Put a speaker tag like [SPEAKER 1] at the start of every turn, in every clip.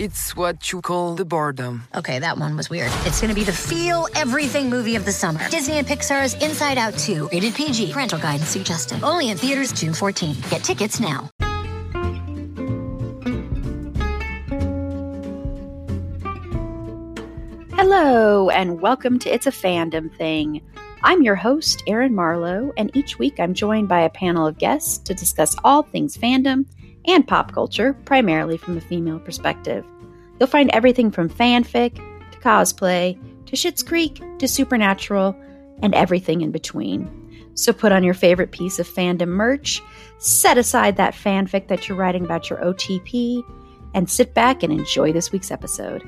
[SPEAKER 1] It's what you call the boredom.
[SPEAKER 2] Okay, that one was weird. It's gonna be the feel everything movie of the summer. Disney and Pixar's Inside Out 2, rated PG. Parental guidance suggested. Only in theaters June 14. Get tickets now.
[SPEAKER 3] Hello, and welcome to It's a Fandom Thing. I'm your host, Erin Marlowe, and each week I'm joined by a panel of guests to discuss all things fandom and pop culture, primarily from a female perspective. You'll find everything from fanfic to cosplay to Schitt's Creek to Supernatural and everything in between. So put on your favorite piece of fandom merch, set aside that fanfic that you're writing about your OTP, and sit back and enjoy this week's episode.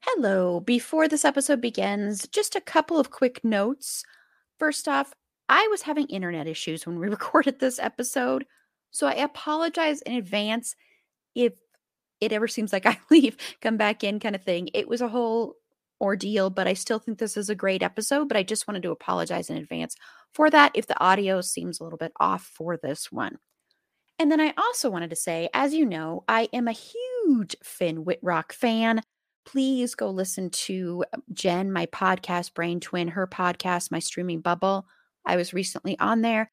[SPEAKER 3] Hello. Before this episode begins, just a couple of quick notes. First off, I was having internet issues when we recorded this episode, so I apologize in advance if it ever seems like I leave, come back in kind of thing. It was a whole ordeal, but I still think this is a great episode, but I just wanted to apologize in advance for that if the audio seems a little bit off for this one. And then I also wanted to say, as you know, I am a huge Finn Wittrock fan please go listen to um, Jen, my podcast, Brain Twin, her podcast, My Streaming Bubble. I was recently on there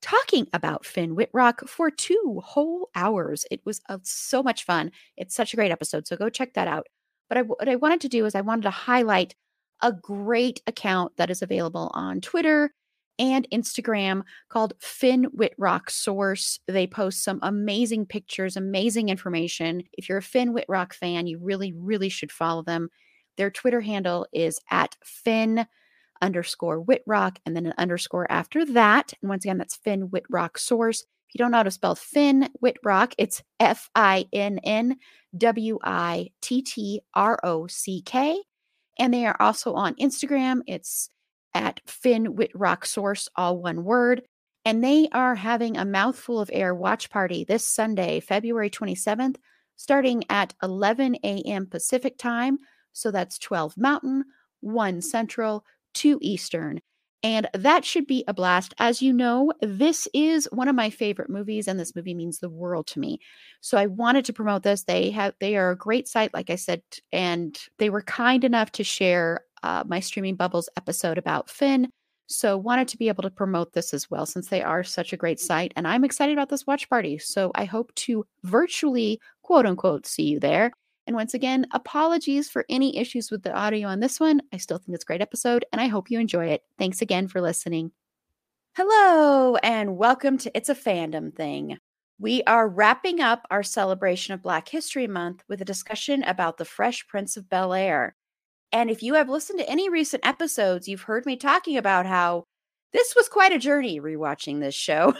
[SPEAKER 3] talking about Finn Wittrock for two whole hours. It was uh, so much fun. It's such a great episode. So go check that out. But I, what I wanted to do is I wanted to highlight a great account that is available on Twitter and Instagram called Finn Wittrock Source. They post some amazing pictures, amazing information. If you're a Finn Wittrock fan, you really, really should follow them. Their Twitter handle is at Finn underscore Wittrock and then an underscore after that. And once again, that's Finn Wittrock Source. If you don't know how to spell Finn Wittrock, it's F I N N W I T T R O C K. And they are also on Instagram. It's at Finn Wittrock Source, all one word. And they are having a mouthful of air watch party this Sunday, February 27th, starting at 11 a.m. Pacific time. So that's 12 Mountain, 1 Central, 2 Eastern. And that should be a blast. As you know, this is one of my favorite movies, and this movie means the world to me. So I wanted to promote this. They have they are a great site, like I said, and they were kind enough to share uh, my Streaming Bubbles episode about Finn. So, wanted to be able to promote this as well since they are such a great site. And I'm excited about this watch party. So, I hope to virtually, quote unquote, see you there. And once again, apologies for any issues with the audio on this one. I still think it's a great episode and I hope you enjoy it. Thanks again for listening. Hello, and welcome to It's a Fandom Thing. We are wrapping up our celebration of Black History Month with a discussion about the Fresh Prince of Bel Air. And if you have listened to any recent episodes, you've heard me talking about how this was quite a journey rewatching this show.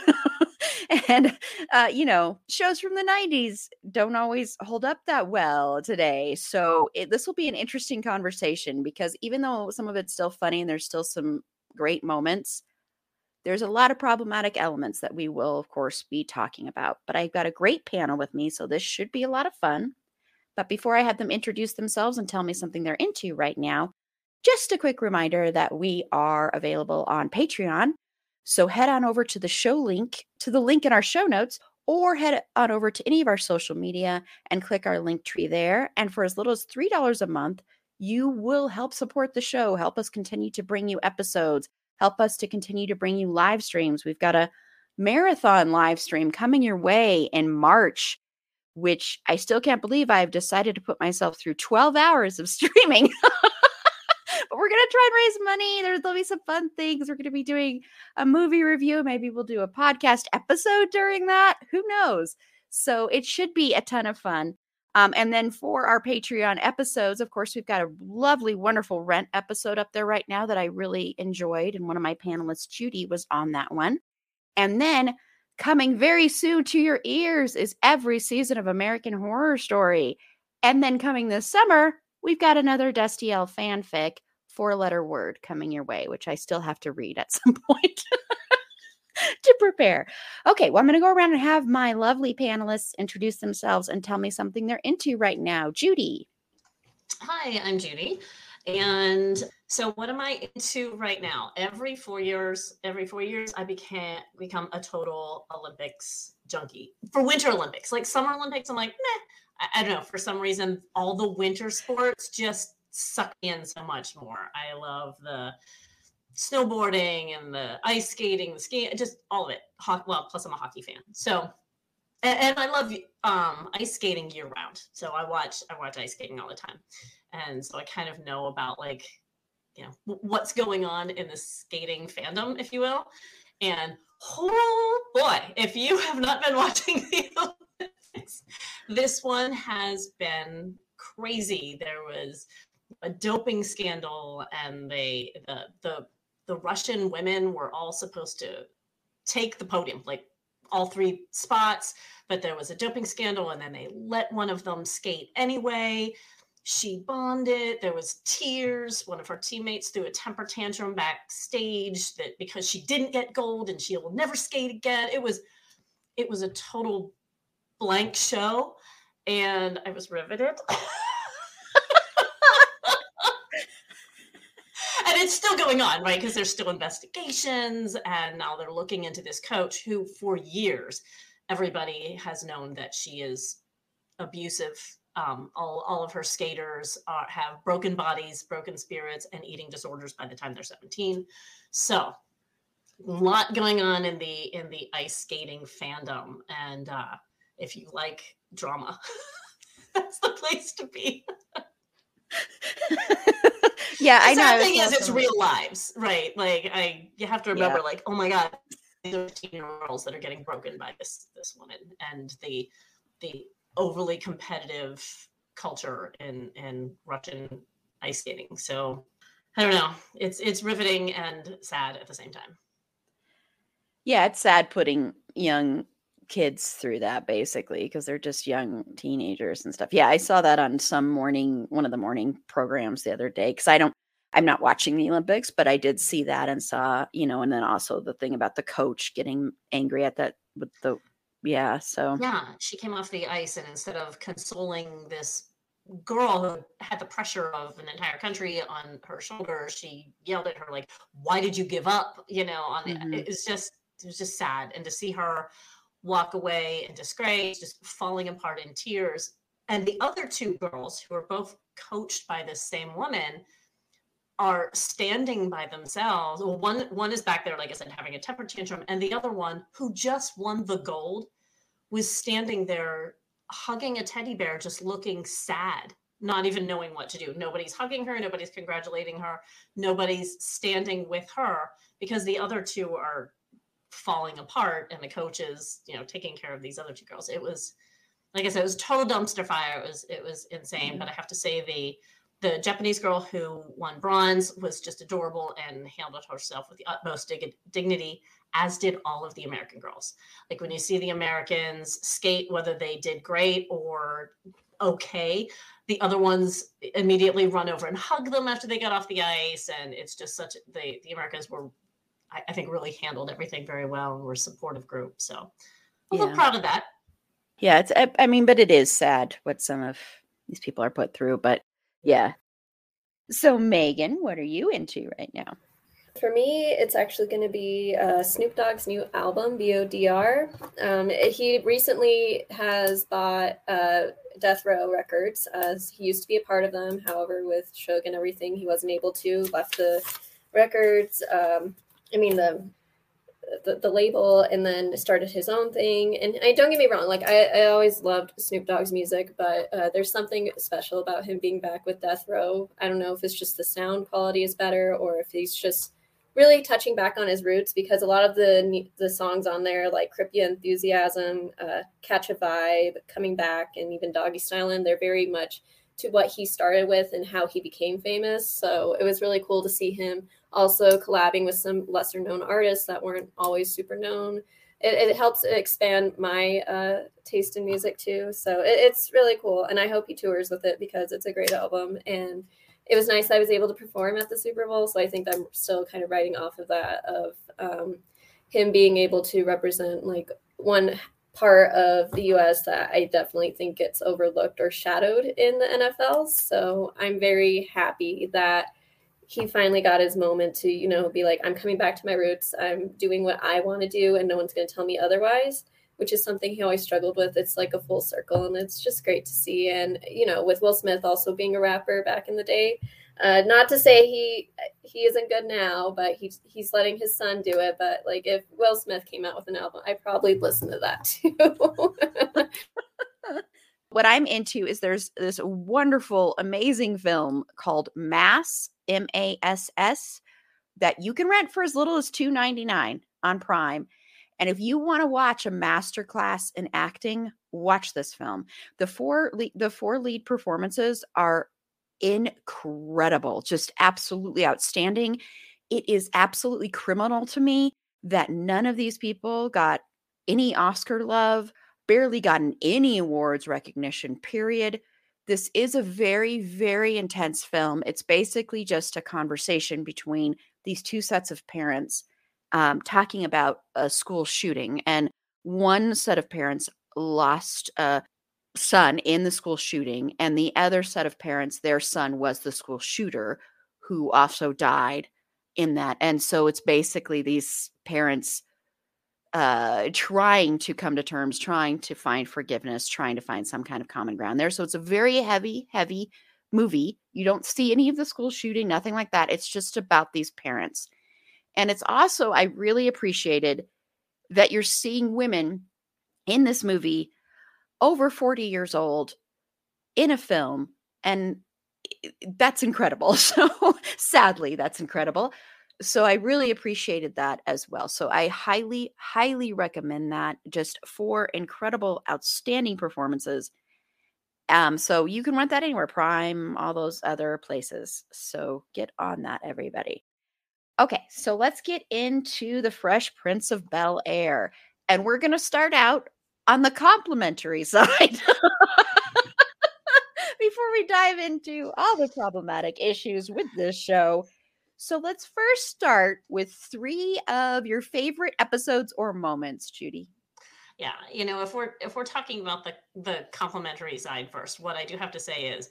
[SPEAKER 3] and, uh, you know, shows from the 90s don't always hold up that well today. So it, this will be an interesting conversation because even though some of it's still funny and there's still some great moments, there's a lot of problematic elements that we will, of course, be talking about. But I've got a great panel with me, so this should be a lot of fun. But before I have them introduce themselves and tell me something they're into right now, just a quick reminder that we are available on Patreon. So head on over to the show link, to the link in our show notes, or head on over to any of our social media and click our link tree there. And for as little as $3 a month, you will help support the show, help us continue to bring you episodes, help us to continue to bring you live streams. We've got a marathon live stream coming your way in March which I still can't believe I've decided to put myself through 12 hours of streaming. but we're going to try and raise money. There's, there'll be some fun things. We're going to be doing a movie review. Maybe we'll do a podcast episode during that. Who knows? So it should be a ton of fun. Um, and then for our Patreon episodes, of course, we've got a lovely, wonderful rent episode up there right now that I really enjoyed. And one of my panelists, Judy, was on that one. And then Coming very soon to your ears is every season of American Horror Story. And then coming this summer, we've got another Dusty L fanfic four letter word coming your way, which I still have to read at some point to prepare. Okay, well, I'm going to go around and have my lovely panelists introduce themselves and tell me something they're into right now. Judy.
[SPEAKER 4] Hi, I'm Judy. And so what am I into right now? Every four years, every four years, I became become a total Olympics junkie for Winter Olympics. Like Summer Olympics, I'm like, meh. I, I don't know. For some reason, all the winter sports just suck in so much more. I love the snowboarding and the ice skating, the ski, just all of it. Ho- well, plus I'm a hockey fan, so and, and I love um, ice skating year round. So I watch I watch ice skating all the time, and so I kind of know about like you know what's going on in the skating fandom, if you will. And oh boy, if you have not been watching the Olympics, this one has been crazy. There was a doping scandal, and they the the the Russian women were all supposed to take the podium, like all three spots, but there was a doping scandal, and then they let one of them skate anyway. She bonded. There was tears. One of her teammates threw a temper tantrum backstage that because she didn't get gold and she will never skate again. It was it was a total blank show, and I was riveted. and it's still going on, right? Because there's still investigations, and now they're looking into this coach who, for years, everybody has known that she is abusive. Um, all, all of her skaters are, have broken bodies, broken spirits, and eating disorders by the time they're 17. So, a lot going on in the in the ice skating fandom, and uh, if you like drama, that's the place to be.
[SPEAKER 3] yeah, I know. was
[SPEAKER 4] thing is, it's real lives, right? Like I, you have to remember,
[SPEAKER 3] Yeah.
[SPEAKER 4] like, oh my god, these are teen girls that are getting broken by this this woman, and the the overly competitive culture in in Russian ice skating. So I don't know. It's it's riveting and sad at the same time.
[SPEAKER 3] Yeah, it's sad putting young kids through that basically because they're just young teenagers and stuff. Yeah, I saw that on some morning, one of the morning programs the other day because I don't, I'm not watching the Olympics, but I did see that and saw, you know, and then also the thing about the coach getting angry at that with the, yeah. So,
[SPEAKER 4] Yeah, she came off the ice, and instead of consoling this girl who had the pressure of an entire country on her shoulders, she yelled at her like, "Why did you give up?" You know, on
[SPEAKER 3] Mhm.
[SPEAKER 4] it was just it was just sad, and to see her walk away in disgrace, just falling apart in tears, and the other two girls who are both coached by this same woman are standing by themselves. Well, one one is back there, like I said, having a temper tantrum, and the other one who just won the gold was standing there hugging a teddy bear, just looking sad, not even knowing what to do. Nobody's hugging her, nobody's congratulating her, nobody's standing with her because the other two are falling apart and the coach is, you know, taking care of these other two girls. It was like I said, it was total dumpster fire. It was it was insane. Mm-hmm. But I have to say the the Japanese girl who won bronze was just adorable and handled herself with the utmost dig- dignity, as did all of the American girls. Like when you see the Americans skate, whether they did great or okay, the other ones immediately run over and hug them after they got off the ice. And it's just such the the Americans were, I, I think, really handled everything very well and were a supportive group. So I'm a little
[SPEAKER 3] Yeah.
[SPEAKER 4] proud of that.
[SPEAKER 3] yeah, it's, I, I mean, but it is sad what some of these people are put through, but yeah. So, Megan, what are you into right now?
[SPEAKER 5] For me, it's actually going to be uh, Snoop Dogg's new album, BODR. Um, he recently has bought uh, Death Row Records, as he used to be a part of them. However, with Suge and everything, he wasn't able to. Left the records. Um, I mean the, the the label, and then started his own thing. And I don't get me wrong, like I, I always loved Snoop Dogg's music, but uh, there's something special about him being back with Death Row. I don't know if it's just the sound quality is better, or if he's just really touching back on his roots because a lot of the the songs on there like Crip Ya Enthusiasm, uh, Catch a Vibe, Coming Back, and even Doggy Stylin', they're very much to what he started with and how he became famous. So it was really cool to see him also collabing with some lesser known artists that weren't always super known. It, it helps expand my uh, taste in music too. So it, it's really cool. And I hope he tours with it because it's a great album. And it was nice I was able to perform at the Super Bowl. So I think I'm still kind of riding off of that of um, him being able to represent like one part of the US that I definitely think gets overlooked or shadowed in the NFL. So I'm very happy that he finally got his moment to, you know, be like, I'm coming back to my roots. I'm doing what I want to do, and no one's going to tell me otherwise, which is something he always struggled with. It's like a full circle, and it's just great to see. And, you know, with Will Smith also being a rapper back in the day, uh, not to say he he isn't good now, but he's he's letting his son do it. But like, if Will Smith came out with an album, I'd probably listen to that too.
[SPEAKER 3] what I'm into is there's this wonderful, amazing film called Mass M A S S that you can rent for as little as two ninety nine on Prime. And if you want to watch a masterclass in acting, watch this film. The four le- the four lead performances are incredible, just absolutely outstanding. It is absolutely criminal to me that none of these people got any Oscar love, barely gotten any awards recognition, period. This is a very, very intense film. It's basically just a conversation between these two sets of parents um, talking about a school shooting. And one set of parents lost a son in the school shooting, and the other set of parents, their son was the school shooter who also died in that. And so it's basically these parents uh, trying to come to terms, trying to find forgiveness, trying to find some kind of common ground there. So it's a very heavy, heavy movie. You don't see any of the school shooting, nothing like that. It's just about these parents. And it's also, I really appreciated that you're seeing women in this movie over 40 years old in a film. And that's incredible. So sadly, that's incredible so I really appreciated that as well. So I highly, highly recommend that. Just four incredible, outstanding performances. Um, so you can rent that anywhere, Prime, all those other places. So get on that, everybody. Okay, so let's get into the Fresh Prince of Bel Air. And we're going to start out on the complimentary side. Before we dive into all the problematic issues with this show, so let's first start with three of your favorite episodes or moments, Judy.
[SPEAKER 4] Yeah, you know, if we're if we're talking about the the complimentary side first, what I do have to say is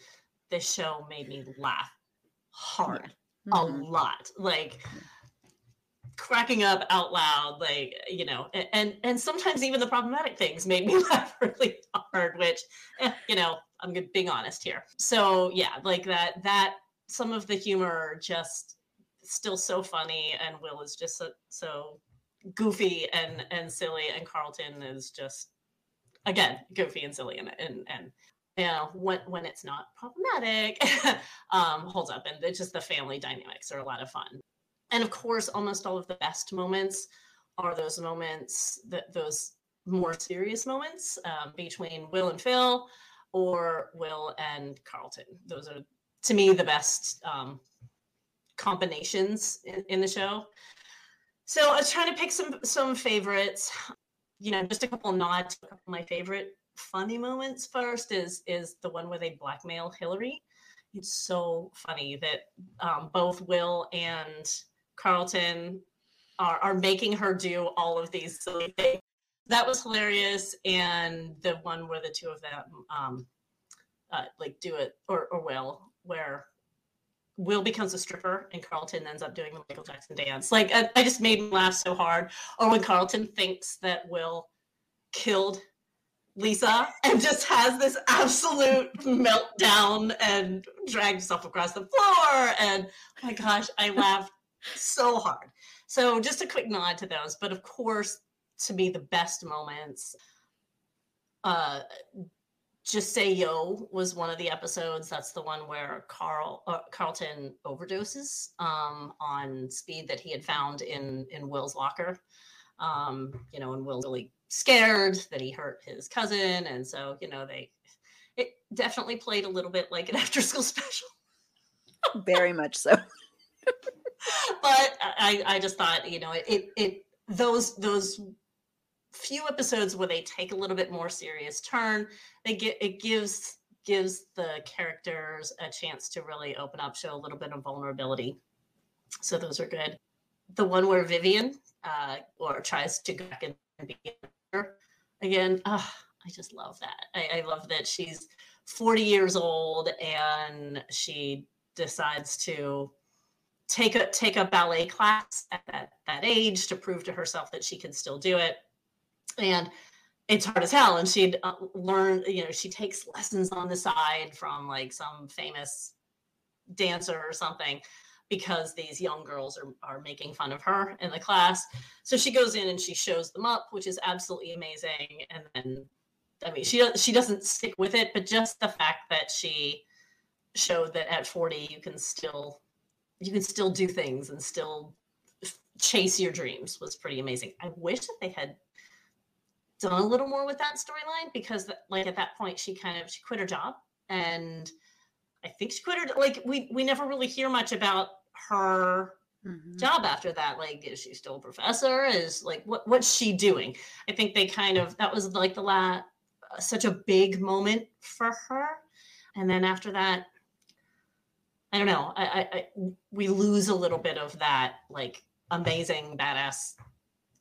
[SPEAKER 4] this show made me laugh hard yeah. Mm-hmm. a lot. Like cracking up out loud like you know and and sometimes even the problematic things made me laugh really hard which eh, you know i'm being honest here so yeah like that that some of the humor just still so funny, and Will is just so, so goofy and and silly, and Carlton is just again goofy and silly, and and and you know when when it's not problematic, um, holds up, and it's just the family dynamics are a lot of fun. And of course, almost all of the best moments are those moments that those more serious moments um, between Will and Phil or Will and Carlton. Those are to me the best um, combinations in, in the show. So I was trying to pick some some favorites. You know, just a couple nods. A couple of my favorite funny moments first is is the one where they blackmail Hillary. It's so funny that um, both Will and Carlton are, are making her do all of these silly things. That was hilarious, and the one where the two of them um, uh, like do it or or Will, where Will becomes a stripper and Carlton ends up doing the Michael Jackson dance. Like I, I, just made me laugh so hard. Or when Carlton thinks that Will killed Lisa and just has this absolute meltdown and drags herself across the floor. And oh my gosh, I laughed so hard. So just a quick nod to those. But of course, to me, the best moments uh, just say yo was one of the episodes that's the one where carl uh, carlton overdoses um, on speed that he had found in in will's locker um, you know and will's really scared that he hurt his cousin and so you know they it definitely played a little bit like an after school special
[SPEAKER 3] very much so
[SPEAKER 4] but i i just thought you know it, it it those those few episodes where they take a little bit more serious turn they get it gives gives the characters a chance to really open up, show a little bit of vulnerability. So those are good. The one where Vivian uh, or tries to go back and be again. Oh, I just love that. I, I love that she's 40 years old and she decides to take a take a ballet class at that that age to prove to herself that she can still do it and it's hard as hell and she'd uh, learn you know she takes lessons on the side from like some famous dancer or something because these young girls are, are making fun of her in the class. So she goes in and she shows them up which is absolutely amazing. And then i mean she she doesn't stick with it but just the fact that she showed that at 40 you can still you can still do things and still chase your dreams was pretty amazing. I wish that they had done a little more with that storyline because like at that point she kind of she quit her job and i think she quit her like we we never really hear much about her mm-hmm. job after that like is she still a professor? Is like what what's she doing? I think they kind of that was like the last such a big moment for her. And then after that i don't know I, I, I we lose a little bit of that like amazing badass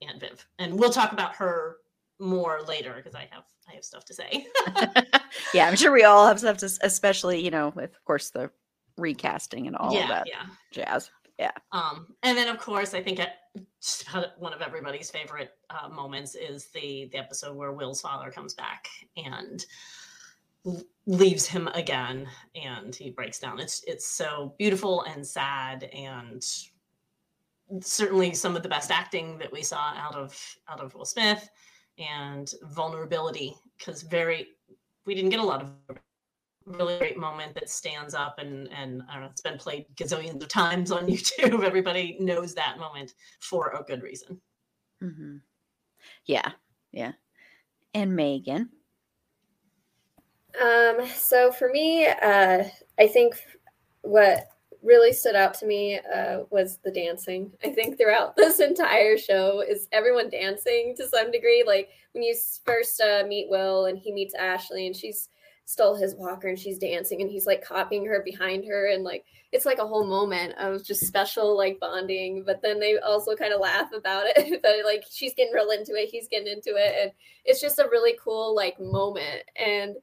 [SPEAKER 4] aunt viv. And we'll talk about her more later because I have I have stuff to say.
[SPEAKER 3] yeah, I'm sure we all have stuff to, especially you know, with of course the recasting and all
[SPEAKER 4] yeah,
[SPEAKER 3] of that
[SPEAKER 4] yeah.
[SPEAKER 3] jazz. Yeah.
[SPEAKER 4] Um, and then of course I think at just one of everybody's favorite uh, moments is the the episode where Will's father comes back and leaves him again and he breaks down. It's it's so beautiful and sad and certainly some of the best acting that we saw out of out of Will Smith and vulnerability because very we didn't get a lot of really great moment that stands up and and I don't know it's been played gazillions of times on YouTube. Everybody knows that moment for a good reason.
[SPEAKER 3] Mm-hmm. Yeah, yeah. And Megan.
[SPEAKER 5] Um. So for me, uh, I think what really stood out to me uh, was the dancing. I think throughout this entire show is everyone dancing to some degree. Like when you first uh, meet Will and he meets Ashley and she's stole his walker and she's dancing and he's like copying her behind her and like it's like a whole moment of just special like bonding but then they also kind of laugh about it but like she's getting real into it he's getting into it and it's just a really cool like moment and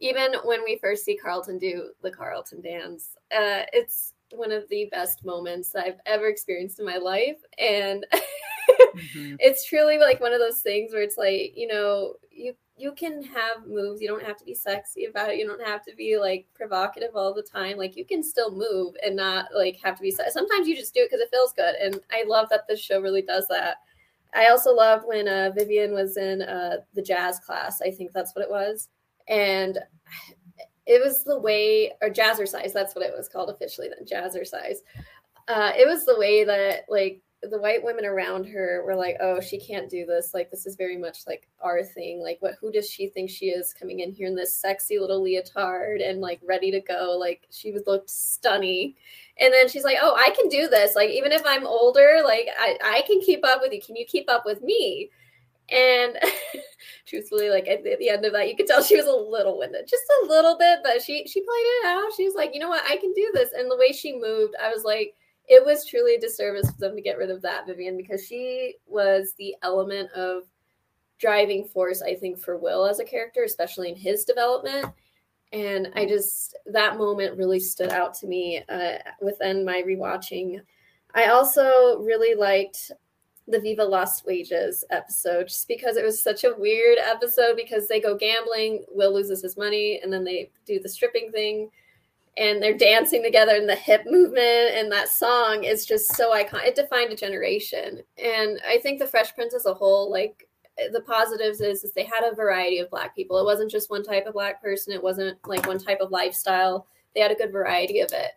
[SPEAKER 5] even when we first see carlton do the carlton dance uh it's one of the best moments I've ever experienced in my life. And mm-hmm. it's truly like one of those things where it's like, you know, you you can have moves. You don't have to be sexy about it. You don't have to be like provocative all the time. Like you can still move and not like have to be. Sometimes you just do it because it feels good. And I love that this show really does that. I also loved when uh, Vivian was in uh, the jazz class. I think that's what it was. And it was the way or jazzercise that's what it was called officially then jazzercise. Uh, it was the way that like the white women around her were like oh she can't do this. Like this is very much like our thing. Like what who does she think she is coming in here in this sexy little leotard and like ready to go? Like she was looked stunning. And then she's like oh i can do this. Like even if i'm older like i, I can keep up with you. Can you keep up with me and truthfully, like at the, end of that, you could tell she was a little winded, just a little bit, but she she played it out. She was like, you know what, I can do this. And the way she moved, I was like, it was truly a disservice for them to get rid of that Vivian because she was the element of driving force, I think, for Will as a character, especially in his development. And I just that moment really stood out to me uh, within my rewatching. I also really liked the Viva Lost Wages episode just because it was such a weird episode because they go gambling, Will loses his money, and then they do the stripping thing and they're dancing together and the hip movement and that song is just so iconic. It defined a generation. And I think the Fresh Prince as a whole, like the positives is, is they had a variety of black people. It wasn't just one type of black person, it wasn't like one type of lifestyle. They had a good variety of it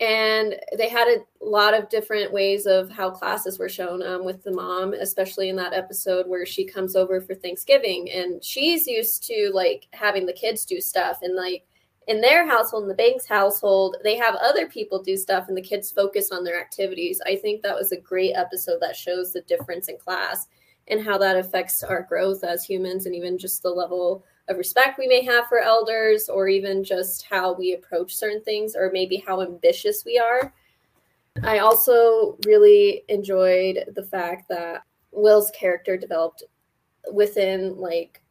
[SPEAKER 5] and they had a lot of different ways of how classes were shown um, with the mom especially in that episode where she comes over for thanksgiving and she's used to like having the kids do stuff and like in their household in the banks household they have other people do stuff and the kids focus on their activities. I think that was a great episode that shows the difference in class and how that affects our growth as humans and even just the level of respect we may have for elders or even just how we approach certain things or maybe how ambitious we are. I also really enjoyed the fact that Will's character developed within like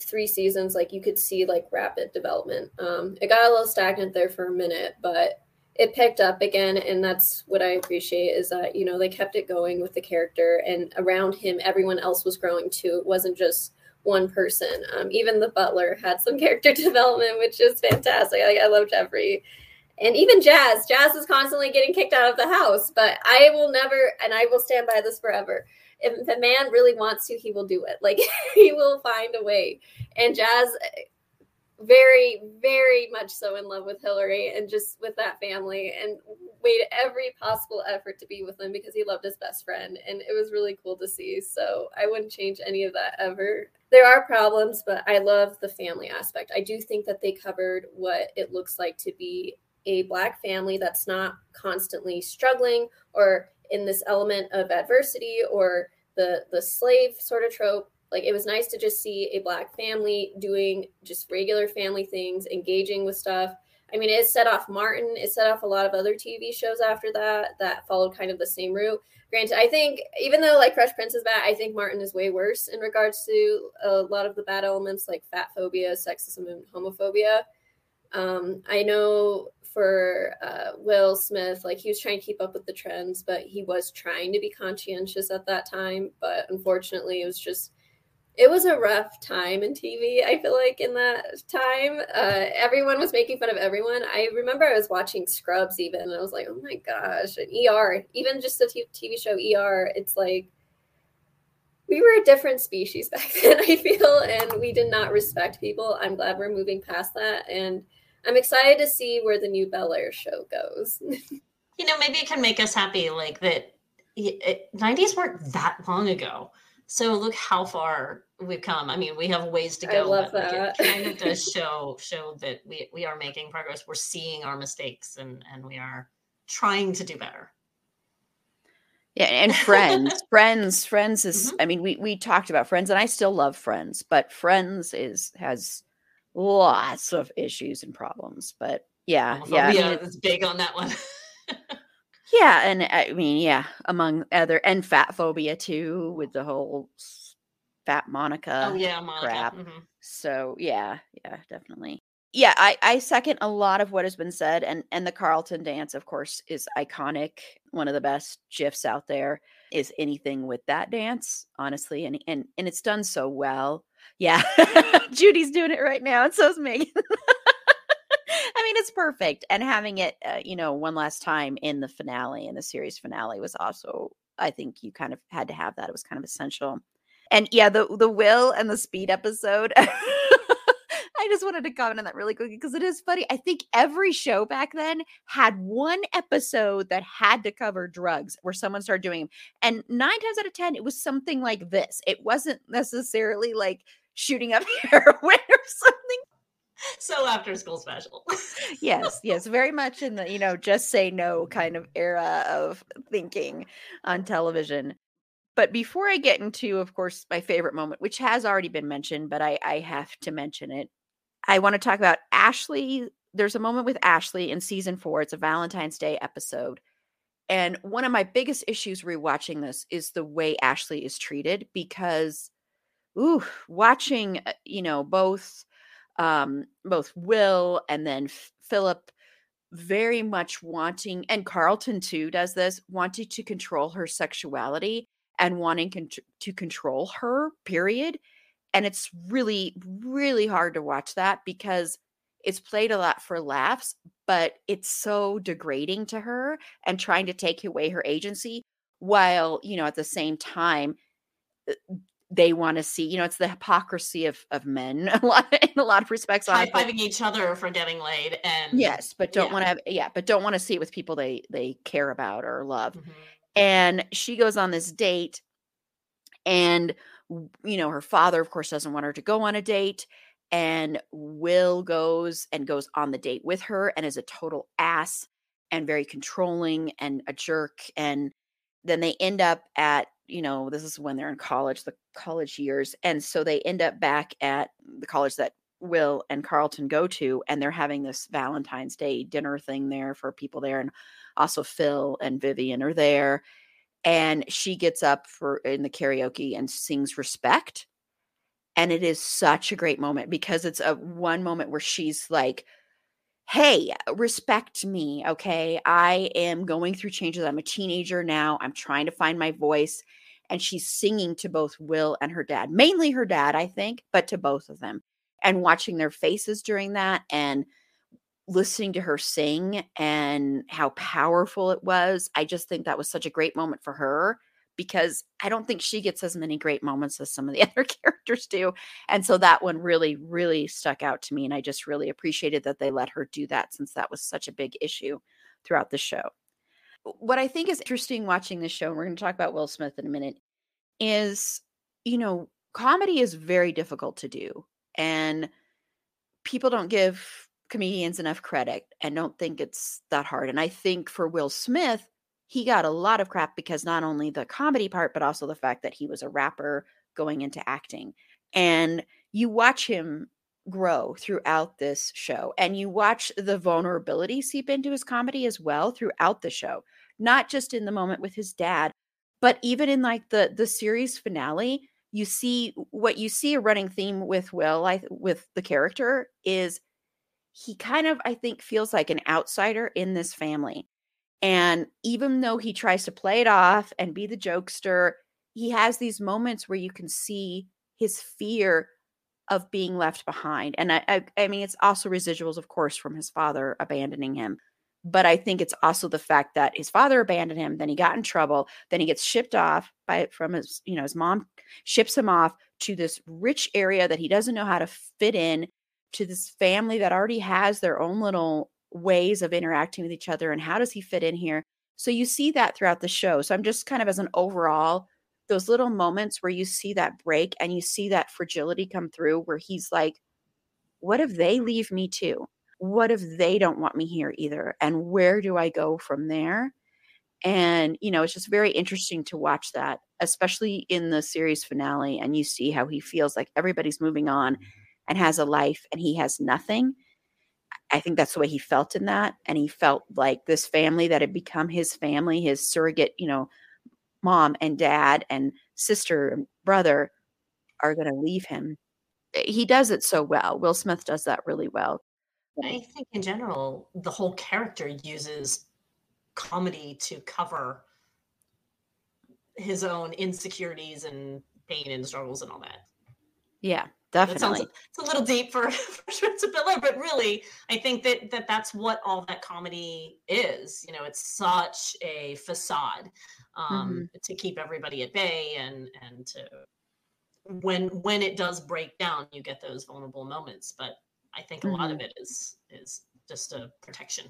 [SPEAKER 5] three seasons like you could see like rapid development um it got a little stagnant there for a minute but it picked up again and that's what i appreciate is that you know they kept it going with the character and around him everyone else was growing too it wasn't just one person. Um, even the butler had some character development which is fantastic. Like, i love Geoffrey. And even jazz. Jazz is constantly getting kicked out of the house but i will never and i will stand by this forever. If the man really wants to he will do it. Like he will find a way. And jazz very, very much so in love with Hillary and just with that family and made every possible effort to be with him because he loved his best friend. And it was really cool to see. So I wouldn't change any of that ever. There are problems, but I love the family aspect. I do think that they covered what it looks like to be a Black family that's not constantly struggling or in this element of adversity or the the slave sort of trope like it was nice to just see a black family doing just regular family things engaging with stuff i mean it set off martin it set off a lot of other tv shows after that that followed kind of the same route granted i think even though like fresh prince is bad i think martin is way worse in regards to a lot of the bad elements like fat phobia sexism and homophobia um, i know for uh, Will Smith, like he was trying to keep up with the trends, but he was trying to be conscientious at that time. But unfortunately, it was just it was a rough time in TV. I feel like in that time, uh, everyone was making fun of everyone. I remember I was watching Scrubs even, and I was like, oh my gosh, and ER, even just the TV show ER, it's like we were a different species back then. I feel, and we did not respect people. I'm glad we're moving past that, and I'm excited to see where the new Bel Air show goes.
[SPEAKER 4] you know, maybe it can make us happy, like that. It, 90s weren't that long ago so look how far we've come. I mean, we have ways to go.
[SPEAKER 5] I love that.
[SPEAKER 4] It kind of does show show that we we are making progress. We're seeing our mistakes and and we are trying to do better.
[SPEAKER 3] Yeah, and friends, friends, friends is. Mm-hmm. I mean, we we talked about friends, and I still love friends, but friends is has lots of issues and problems. But yeah, yeah,
[SPEAKER 4] yeah, I mean, it's big on that one.
[SPEAKER 3] Yeah, and I mean, yeah, among other and fat phobia too, with the whole fat Monica.
[SPEAKER 4] Oh yeah, Monica. Crap.
[SPEAKER 3] Mm-hmm. So yeah, yeah, definitely. Yeah, I I second a lot of what has been said, and and the Carlton dance, of course, is iconic. One of the best gifs out there is anything with that dance, honestly, and and and it's done so well. Yeah, Judy's doing it right now, and so is Megan. I mean, it's perfect. And having it, uh, you know, one last time in the finale, in the series finale, was also, I think, you kind of had to have that. It was kind of essential. And yeah, the the will and the speed episode. I just wanted to comment on that really quickly because it is funny. I think every show back then had one episode that had to cover drugs where someone started doing them. And nine times out of 10, it was something like this. It wasn't necessarily like shooting up heroin or something
[SPEAKER 4] so after school special.
[SPEAKER 3] yes, yes, very much in the, you know, just say no kind of era of thinking on television. But before I get into, of course, my favorite moment, which has already been mentioned, but I, I have to mention it, I want to talk about Ashley. There's a moment with Ashley in season four. It's a Valentine's Day episode. And one of my biggest issues rewatching this is the way Ashley is treated because, ooh, watching, uh, you know, both um, both Will and then Philip very much wanting, and Carlton too does this, wanting to control her sexuality and wanting con- to control her, period. And it's really, really hard to watch that because it's played a lot for laughs, but it's so degrading to her and trying to take away her agency while, you know, at the same time, uh, they want to see you know it's the hypocrisy of of men a lot in a lot of respects
[SPEAKER 4] high fiving each other for getting laid and
[SPEAKER 3] yes but don't yeah. want to have yeah but don't want to see it with people they they care about or love mm-hmm. And she goes on this date and you know her father of course doesn't want her to go on a date and will goes and goes on the date with her and is a total ass and very controlling and a jerk and then they end up at you know, this is when they're in college, the college years. And so they end up back at the college that Will and Carlton go to, and they're having this Valentine's Day dinner thing there for people there. And also Phil and Vivian are there. And she gets up for in the karaoke and sings respect. And it is such a great moment because it's a one moment where she's like, hey, respect me. Okay. I am going through changes. I'm a teenager now. I'm trying to find my voice. And she's singing to both Will and her dad, mainly her dad, I think, but to both of them. And watching their faces during that and listening to her sing and how powerful it was. I just think that was such a great moment for her because I don't think she gets as many great moments as some of the other characters do. And so that one really, really stuck out to me. And I just really appreciated that they let her do that since that was such a big issue throughout the show. What I think is interesting watching this show, and we're going to talk about Will Smith in a minute, is, you know, comedy is very difficult to do. And people don't give comedians enough credit and don't think it's that hard. And I think for Will Smith, he got a lot of crap because not only the comedy part, but also the fact that he was a rapper going into acting. And you watch him grow throughout this show and you watch the vulnerability seep into his comedy as well throughout the show not just in the moment with his dad but even in like the the series finale you see what you see a running theme with will i with the character is he kind of i think feels like an outsider in this family and even though he tries to play it off and be the jokester, he has these moments where you can see his fear of being left behind. And I, I, I, mean, it's also residuals, of course, from his father abandoning him. But I think it's also the fact that his father abandoned him, then he got in trouble, then he gets shipped off by from his, you know, his mom ships him off to this rich area that he doesn't know how to fit in, to this family that already has their own little ways of interacting with each other and how does he fit in here? So you see that throughout the show. So i'm just kind of as an overall those little moments where you see that break and you see that fragility come through where he's like what if they leave me too? What if they don't want me here either? And where do i go from there? And you know it's just very interesting to watch that especially in the series finale and you see how he feels like everybody's moving on mm-hmm. And has a life and he has nothing I think that's the way he felt in that. And he felt like this family that had become his family, his surrogate, you know, mom and dad and sister and brother are going to leave him. Eh, he does it so well. Will Smith does that really well.
[SPEAKER 4] I think in general, the whole character uses comedy to cover his own insecurities and pain and struggles and all that.
[SPEAKER 3] Yeah. Definitely.
[SPEAKER 4] Sounds, it's a little deep for, for Spencer but really, I think that, that that's what all that comedy is. You know, it's such a facade um, mm-hmm. to keep everybody at bay and and to when when it does break down, you get those vulnerable moments. But I think a mm-hmm. lot of mm-hmm. it is is just a protection.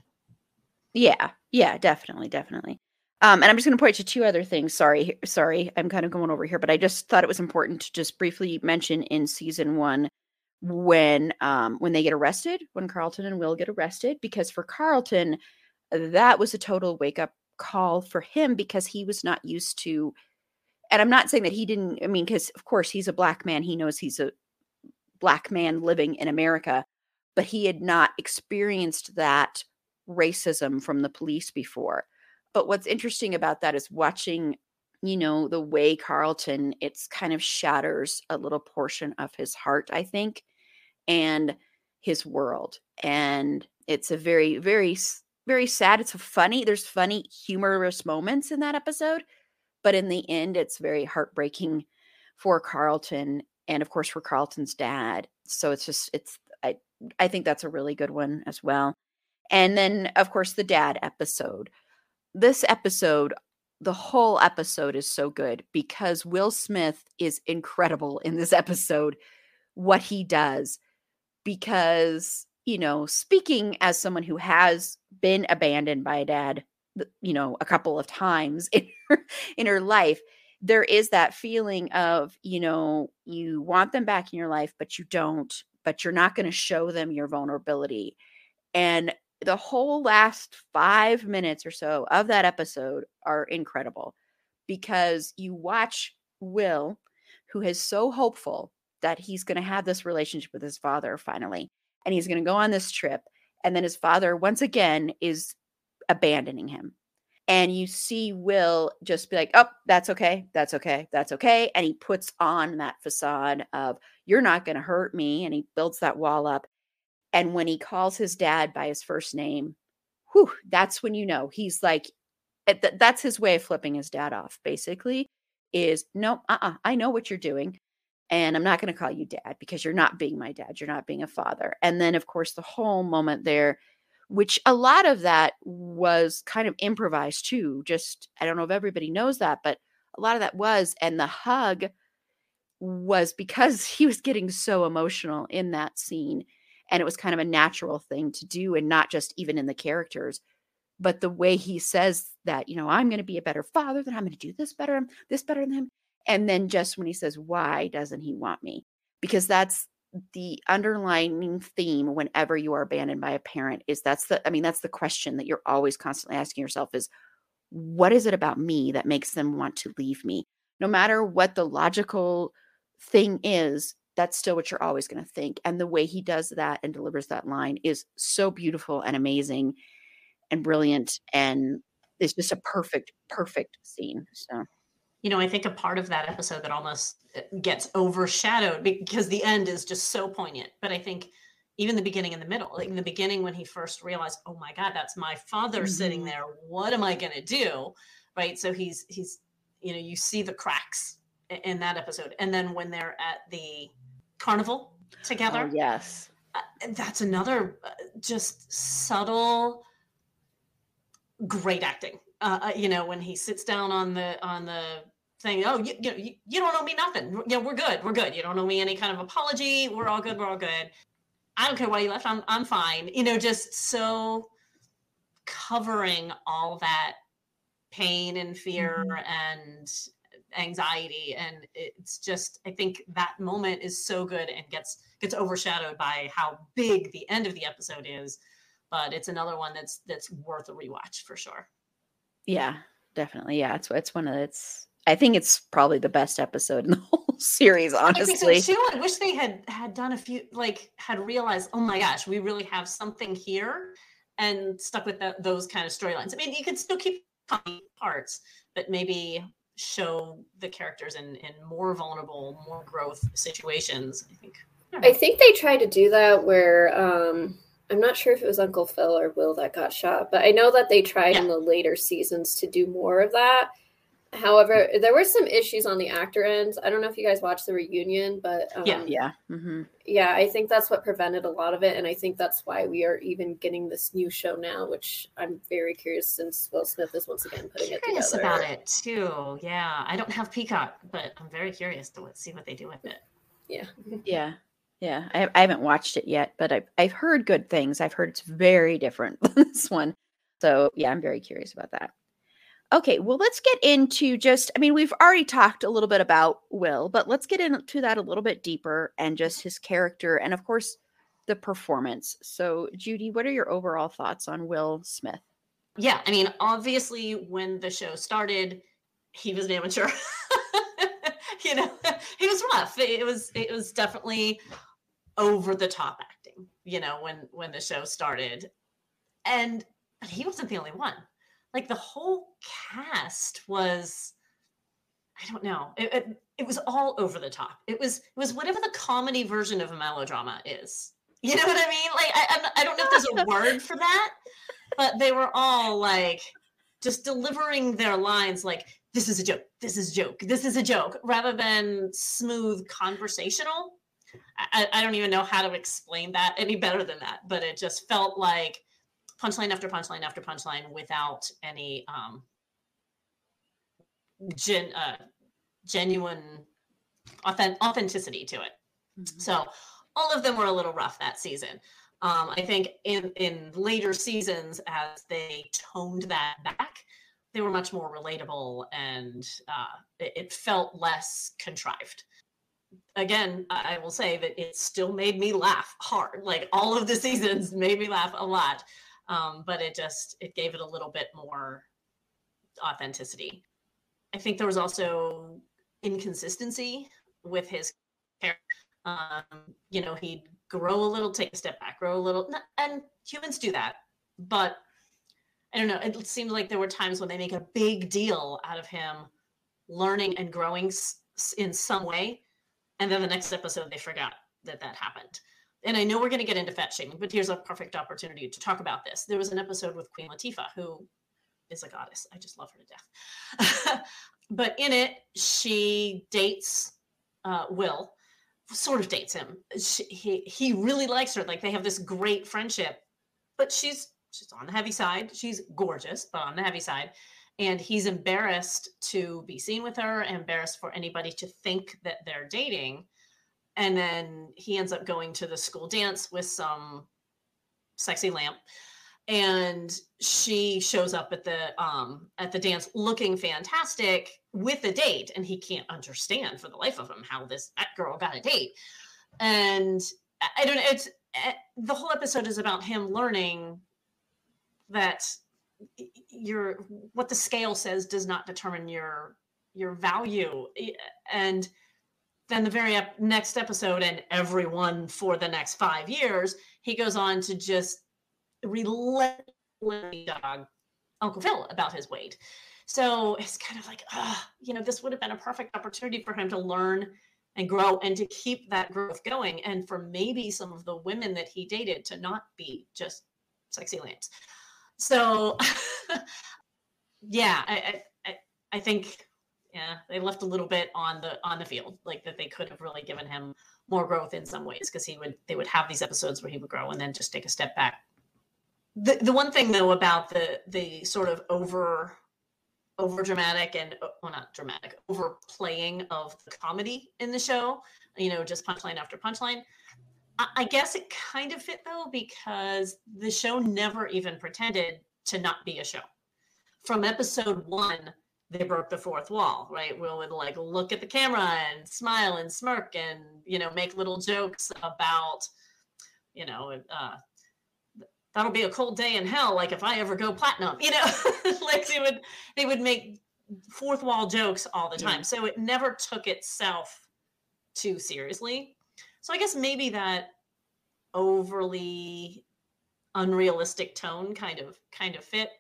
[SPEAKER 3] Yeah, yeah, definitely, definitely. Um, and I'm just going to point to two other things. Sorry, sorry, I'm kind of going over here, but I just thought it was important to just briefly mention in season one when um, when they get arrested, when Carlton and Will get arrested, because for Carlton, that was a total wake up call for him because he was not used to. And I'm not saying that he didn't. I mean, because of course he's a black man, he knows he's a black man living in America, but he had not experienced that racism from the police before but what's interesting about that is watching, you know, the way Carlton, it's kind of shatters a little portion of his heart, I think, and his world. And it's a very, very, very sad. It's a funny, there's funny, humorous moments in that episode. But in the end, it's very heartbreaking for Carlton and of course for Carlton's dad. So it's just it's I I think that's a really good one as well. And then of course the dad episode this episode, the whole episode is so good because Will Smith is incredible in this episode, what he does. Because, you know, speaking as someone who has been abandoned by a dad, you know, a couple of times in her, in her life, there is that feeling of, you know, you want them back in your life, but you don't, but you're not going to show them your vulnerability. And the whole last five minutes or so of that episode are incredible because you watch Will, who is so hopeful that he's going to have this relationship with his father finally, and he's going to go on this trip. And then his father, once again, is abandoning him. And you see Will just be like, oh, that's okay. That's okay. That's okay. And he puts on that facade of, you're not going to hurt me. And he builds that wall up. And when he calls his dad by his first name, whew, that's when you know he's like, eh, that's his way of flipping his dad off, basically, is no, uh uh I know what you're doing. And I'm not going to call you dad because you're not being my dad. You're not being a father. And then, of course, the whole moment there, which a lot of that was kind of improvised too. Just, I don't know if everybody knows that, but a lot of that was. And the hug was because he was getting so emotional in that scene and it was kind of a natural thing to do and not just even in the characters but the way he says that you know i'm going to be a better father that i'm going to do this better this better than him and then just when he says why doesn't he want me? because that's the underlying theme whenever you are abandoned by a parent is that's the i mean that's the question that you're always constantly asking yourself is what is it about me that makes them want to leave me? No matter what the logical thing is that's still what you're always going to think. And the way he does that and delivers that line is so beautiful and amazing and brilliant. And it's just a perfect, perfect scene. So,
[SPEAKER 4] you know, I think a part of that episode that almost uh, gets overshadowed because the end is just so poignant. But I think even the beginning and the middle, like in the beginning when he first realized, oh my God, that's my father mm-hmm. sitting there. What am I going to do? Right. So he's, he's, you know, you see the cracks in that episode. And then when they're at the carnival together.
[SPEAKER 3] Oh, yes.
[SPEAKER 4] Uh, that's another uh, just subtle, great acting. Uh, uh, you know, when he sits down on the on the thing, oh, you, you, you don't owe me nothing. Yeah, we're good. We're good. You don't owe me any kind of apology. We're all good. We're all good. I don't care why you left. I'm I'm fine. You know, just so covering all that pain and fear mm-hmm. and anxiety and it's just i think that moment is so good and gets gets overshadowed by how big the end of the episode is but it's another one that's that's worth a rewatch for sure.
[SPEAKER 3] Yeah definitely. Yeah it's it's one of it's i think it's probably the best episode in the whole series honestly.
[SPEAKER 4] too. i wish they had had done a few like had realized oh my gosh we really have something here and stuck with that, those kind of storylines. I mean you could still keep parts but maybe show the characters in in more vulnerable, more growth situations. I think.
[SPEAKER 5] I think they tried to do that where um I'm not sure if it was Uncle Phil or Will that got shot, but I know that they tried yeah. in the later seasons to do more of that. However, there were some issues on the actor end. I don't know if you guys watched the reunion, but
[SPEAKER 3] um, yeah, yeah, mm-hmm.
[SPEAKER 5] yeah. I think that's what prevented a lot of it, and I think that's why we are even getting this new show now, which I'm very curious since Will Smith is once again putting it together.
[SPEAKER 4] about it too. Yeah, I don't have Peacock, but I'm very curious to see what they do with it.
[SPEAKER 5] Yeah,
[SPEAKER 3] yeah, yeah. I, I haven't watched it yet, but I've I've heard good things. I've heard it's very different than this one, so yeah, I'm very curious about that. Okay, well, let's get into just, I mean, we've already talked a little bit about Will, but let's get into that a little bit deeper and just his character and, of course, the performance. So, Judy, what are your overall thoughts on Will Smith?
[SPEAKER 4] Yeah, I mean, obviously, when the show started, he was an amateur. you know, he was rough. It was, it was definitely over the top acting, you know, when, when the show started. And, he wasn't the only one like the whole cast was I don't know. It, it, it, was all over the top. It was it was whatever the comedy version of a melodrama is. You know what I mean? Like I I don't know if there's a word for that, but they were all like just delivering their lines like this is a joke, this is a joke, this is a joke, rather than smooth conversational. I, I don't even know how to explain that any better than that, but it just felt like punchline after punchline after punchline without any um, gen, uh, genuine authentic, authenticity to it. Mm-hmm. So all of them were a little rough that season. Um, I think in in later seasons, as they toned that back, they were much more relatable and uh, it, it, felt less contrived. Again, I will say that it still made me laugh hard. Like all of the seasons made me laugh a lot um, but it just it gave it a little bit more authenticity I think there was also inconsistency with his character. Um, you know, he'd grow a little, take a step back, grow a little, and humans do that. But I don't know. It seemed like there were times when they make a big deal out of him learning and growing in some way, and then the next episode they forgot that that happened. And I know we're going to get into fat shaming, but here's a perfect opportunity to talk about this. There was an episode with Queen Latifah, who is a goddess. I just love her to death. but in it, she dates uh, Will, sort of dates him. She, he he really likes her. Like they have this great friendship, but she's she's on the heavy side. She's gorgeous, but on the heavy side. And he's embarrassed to be seen with her, embarrassed for anybody to think that they're dating. And then he ends up going to the school dance with some sexy lamp. And she shows up at the um at the dance looking fantastic with a date and he can't understand for the life of him how this that girl got a date. And i don't know it's eh, the whole episode is about him learning that your what the scale says does not determine your your value. And then the very ep- next episode and everyone for the next five years he goes on to just relentlessly dog Uncle Phil about his weight. So it's kind of like, ah, you know, this would have been a perfect opportunity for him to learn and grow and to keep that growth going. And for maybe some of the women that he dated to not be just sexy lamps. So yeah, I, I, I think yeah, they left a little bit on the on the field, like that they could have really given him more growth in some ways because he would they would have these episodes where he would grow and then just take a step back. The, the one thing though about the the sort of over over dramatic and uh, well not dramatic overplaying of the comedy in the show you know just punchline after punchline I, I guess it kind of fit though because the show never even pretended to not be a show. From episode one they broke the fourth wall right? Will would like look at the camera and smile and smirk and you know make little jokes about you know uh, that'll be a cold day in hell like if i ever go platinum you know? Like they would they would make fourth wall jokes all the time. Yeah. so it never took itself too seriously. So i guess maybe that overly unrealistic tone kind of kind of fit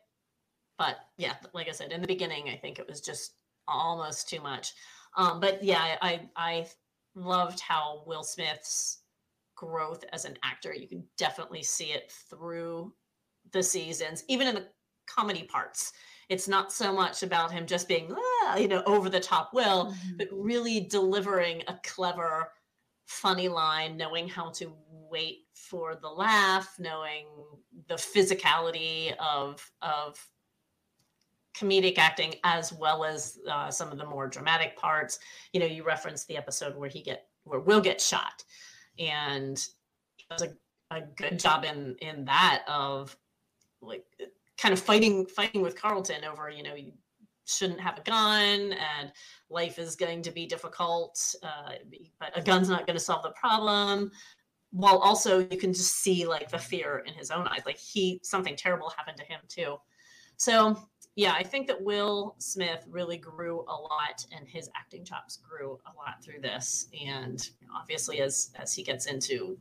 [SPEAKER 4] but yeah like i said in the beginning i think it was just almost too much um, but yeah i i loved how will smith's growth as an actor. You can definitely see it through the seasons, even in the comedy parts. It's not so much about him just being, ah, you know, over the top will, mm-hmm. but really delivering a clever, funny line, knowing how to wait for the laugh, knowing the physicality of of comedic acting as well as uh, some of the more dramatic parts. You know, you referenced the episode where he get where Will get shot. And does a, a good job in in that of like kind of fighting fighting with Carlton over you know you shouldn't have a gun and life is going to be difficult uh, but a gun's not going to solve the problem. While also you can just see like the fear in his own eyes like he something terrible happened to him too. So yeah, I think that Will Smith really grew a lot, and his acting chops grew a lot through this. And obviously, as as he gets into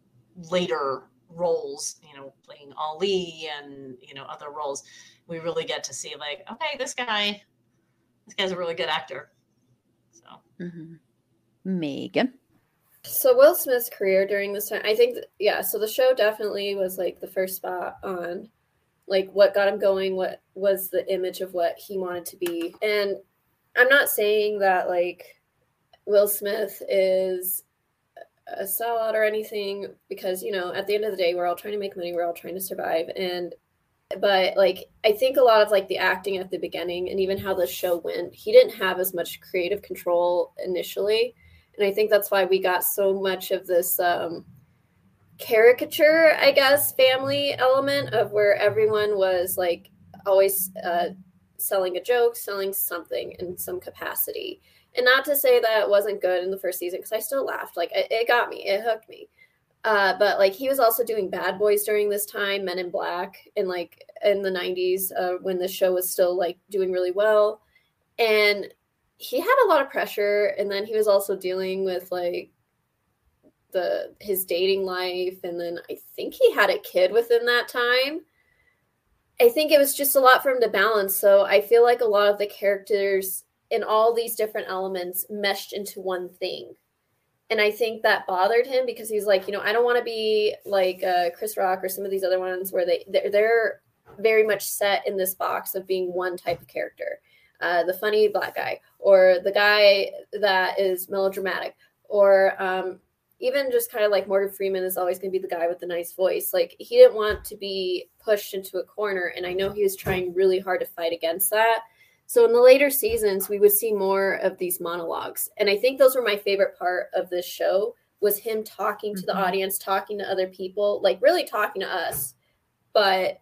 [SPEAKER 4] later roles, you know, playing Ali and you know other roles, we really get to see like, okay, this guy, this guy's a really good actor. So,
[SPEAKER 3] mm-hmm. Megan.
[SPEAKER 5] So Will Smith's career during this time, I think, yeah. So the show definitely was like the first spot on like what got him going what was the image of what he wanted to be. And i'm not saying that like will smith is a sellout or anything because you know at the end of the day we're all trying to make money we're all trying to survive. And but like i think a lot of like the acting at the beginning and even how the show went he didn't have as much creative control initially. And i think that's why we got so much of this um caricature, I guess, family element of where everyone was like always uh, selling a joke, selling something in some capacity. And not to say that it wasn't good in the first season, because I still laughed. Like it, it, got me, it hooked me. Uh, but like he was also doing Bad Boys during this time, Men in Black, in like in the '90s uh, when the show was still like doing really well. And he had a lot of pressure and then he was also dealing with like the his dating life and then I think he had a kid within that time. I think it was just a lot for him to balance. So I feel like a lot of the characters in all these different elements meshed into one thing. And I think that bothered him because he's like, you know, I don't want to be like uh, Chris Rock or some of these other ones where they they're, they're very much set in this box of being one type of character, uh, the funny black guy or the guy that is melodramatic or um, even just kind of like Morgan Freeman is always going to be the guy with the nice voice. Like he didn't want to be pushed into a corner, and I know he was trying really hard to fight against that. So in the later seasons, we would see more of these monologues, and I think those were my favorite part of this show was him talking to the mm-hmm. audience, talking to other people, like really talking to us, but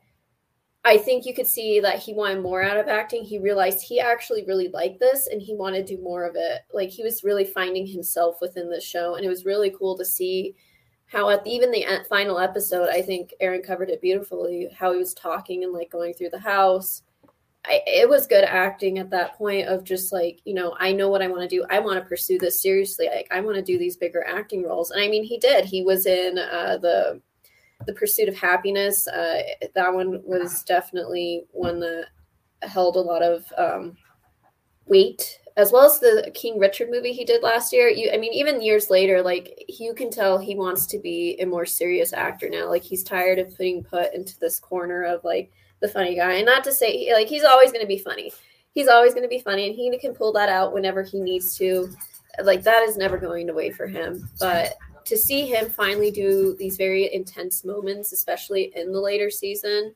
[SPEAKER 5] I think you could see that he wanted more out of acting. He realized he actually really liked this and he wanted to do more of it. Like he was really finding himself within the show. And it was really cool to see how at the, even the final episode, I think Erin covered it beautifully, how he was talking and like going through the house. I, it was good acting at that point of just like, you know, I know what I want to do. I want to pursue this seriously. Like I want to do these bigger acting roles. And I mean, he did. He was in uh, the the pursuit of happiness uh, that one was definitely one that held a lot of um, weight as well as the king richard movie he did last year. You i mean even years later like you can tell he wants to be a more serious actor now. Like he's tired of being put into this corner of like the funny guy. And not to say like he's always going to be funny. He's always going to be funny and he can pull that out whenever he needs to. Like that is never going away for him. But to see him finally do these very intense moments, especially in the later season,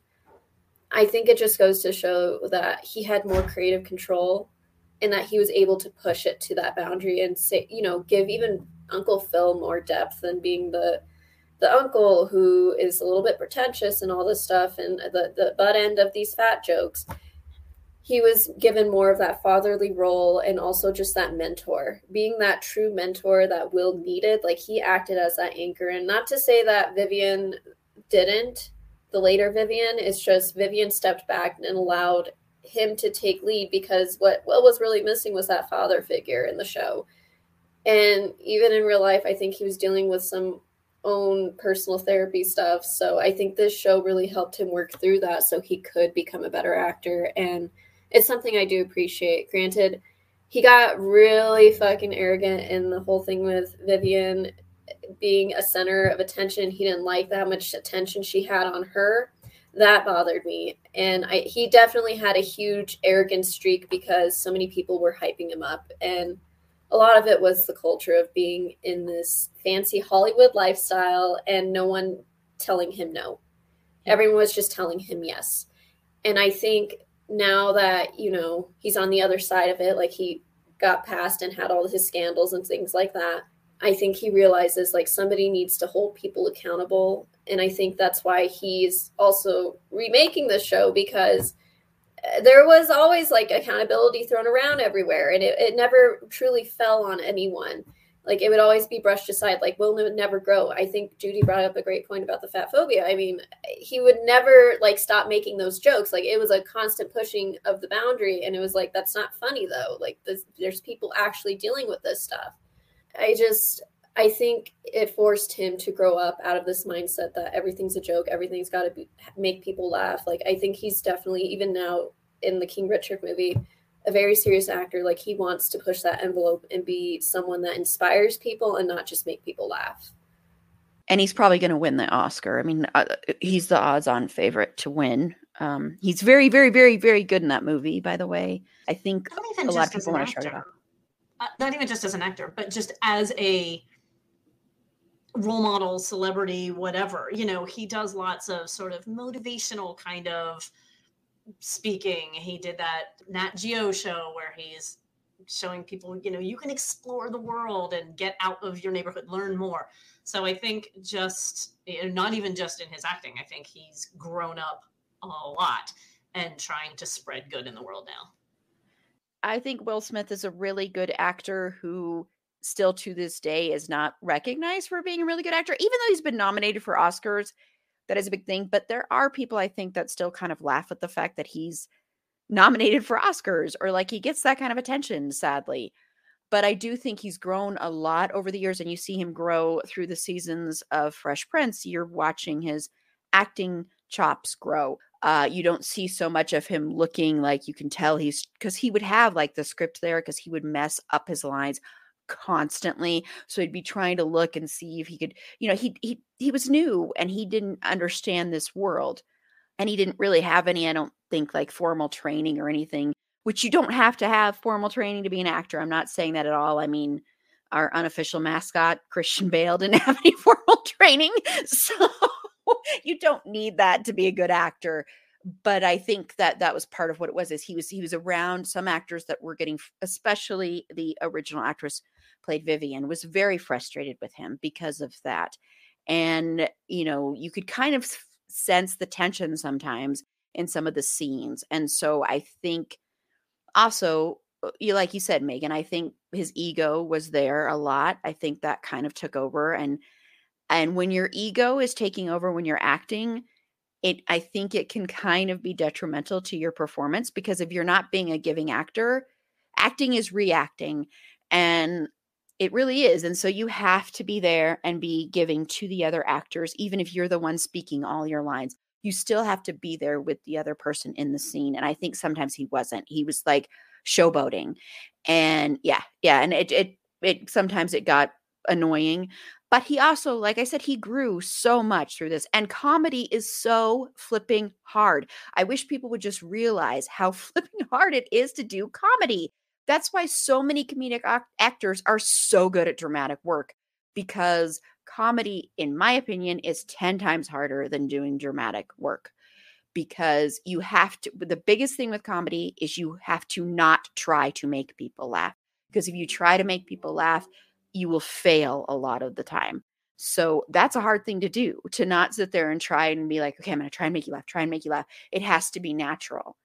[SPEAKER 5] I think it just goes to show that he had more creative control and that he was able to push it to that boundary and say, you know, give even Uncle Phil more depth than being the the uncle who is a little bit pretentious and all this stuff and the the butt end of these fat jokes he was given more of that fatherly role and also just that mentor, being that true mentor that Will needed. Like he acted as that anchor. And not to say that Vivian didn't, the later Vivian, it's just Vivian stepped back and allowed him to take lead because what Will was really missing was that father figure in the show. And even in real life, I think he was dealing with some own personal therapy stuff. So I think this show really helped him work through that so he could become a better actor and it's something I do appreciate. Granted, he got really fucking arrogant in the whole thing with Vivian being a center of attention. He didn't like that much attention she had on her. That bothered me. And I, he definitely had a huge arrogant streak because so many people were hyping him up. And a lot of it was the culture of being in this fancy Hollywood lifestyle and no one telling him no. Everyone was just telling him yes. And I think now that you know he's on the other side of it like he got past and had all his scandals and things like that i think he realizes like somebody needs to hold people accountable. And i think that's why he's also remaking the show because uh, there was always like accountability thrown around everywhere and it, it never truly fell on anyone like it would always be brushed aside like will never grow. I think judy brought up a great point about the fat phobia. I mean he would never like stop making those jokes. Like it was a constant pushing of the boundary and it was like that's not funny though. Like this, there's people actually dealing with this stuff. I just i think it forced him to grow up out of this mindset that everything's a joke everything's got to make people laugh. Like i think he's definitely even now in the king richard movie a very serious actor. Like he wants to push that envelope and be someone that inspires people and not just make people laugh.
[SPEAKER 3] And he's probably going to win the Oscar. I mean, uh, he's the odds-on favorite to win. Um, he's very, very, very, very good in that movie. By the way, I think a lot of people want to shout it out.
[SPEAKER 4] Uh, not even just as an actor, but just as a role model, celebrity, whatever. You know, he does lots of sort of motivational kind of speaking. He did that Nat Geo show where he's showing people, you know, you can explore the world and get out of your neighborhood, learn more. So I think just, not even just in his acting, I think he's grown up a lot and trying to spread good in the world now.
[SPEAKER 3] I think Will Smith is a really good actor who still to this day is not recognized for being a really good actor, even though he's been nominated for Oscars that is a big thing. But there are people I think that still kind of laugh at the fact that he's nominated for Oscars or like he gets that kind of attention, sadly. But I do think he's grown a lot over the years, and you see him grow through the seasons of Fresh Prince. You're watching his acting chops grow. Uh, you don't see so much of him looking like you can tell he's because he would have like the script there because he would mess up his lines constantly so he'd be trying to look and see if he could you know he he he was new and he didn't understand this world and he didn't really have any i don't think like formal training or anything which you don't have to have formal training to be an actor i'm not saying that at all i mean our unofficial mascot christian bale didn't have any formal training so you don't need that to be a good actor but i think that that was part of what it was is he was he was around some actors that were getting especially the original actress played vivian was very frustrated with him because of that. And you know you could kind of sense the tension sometimes in some of the scenes. And so i think also uh, you like you said megan i think his ego was there a lot. I think that kind of took over. And and when your ego is taking over when you're acting, it I think it can kind of be detrimental to your performance because if you're not being a giving actor, acting is reacting. And it really is. And so you have to be there and be giving to the other actors, even if you're the one speaking all your lines. You still have to be there with the other person in the scene. And I think sometimes he wasn't. He was like showboating. And yeah, yeah. And it it it sometimes it got annoying. But he also, like I said, he grew so much through this. And comedy is so flipping hard. I wish people would just realize how flipping hard it is to do comedy. That's why so many comedic actors are so good at dramatic work because comedy, in my opinion, is 10 times harder than doing dramatic work because you have to. The biggest thing with comedy is you have to not try to make people laugh. Because if you try to make people laugh, you will fail a lot of the time. So that's a hard thing to do to not sit there and try and be like, okay, I'm going to try and make you laugh, try and make you laugh. It has to be natural.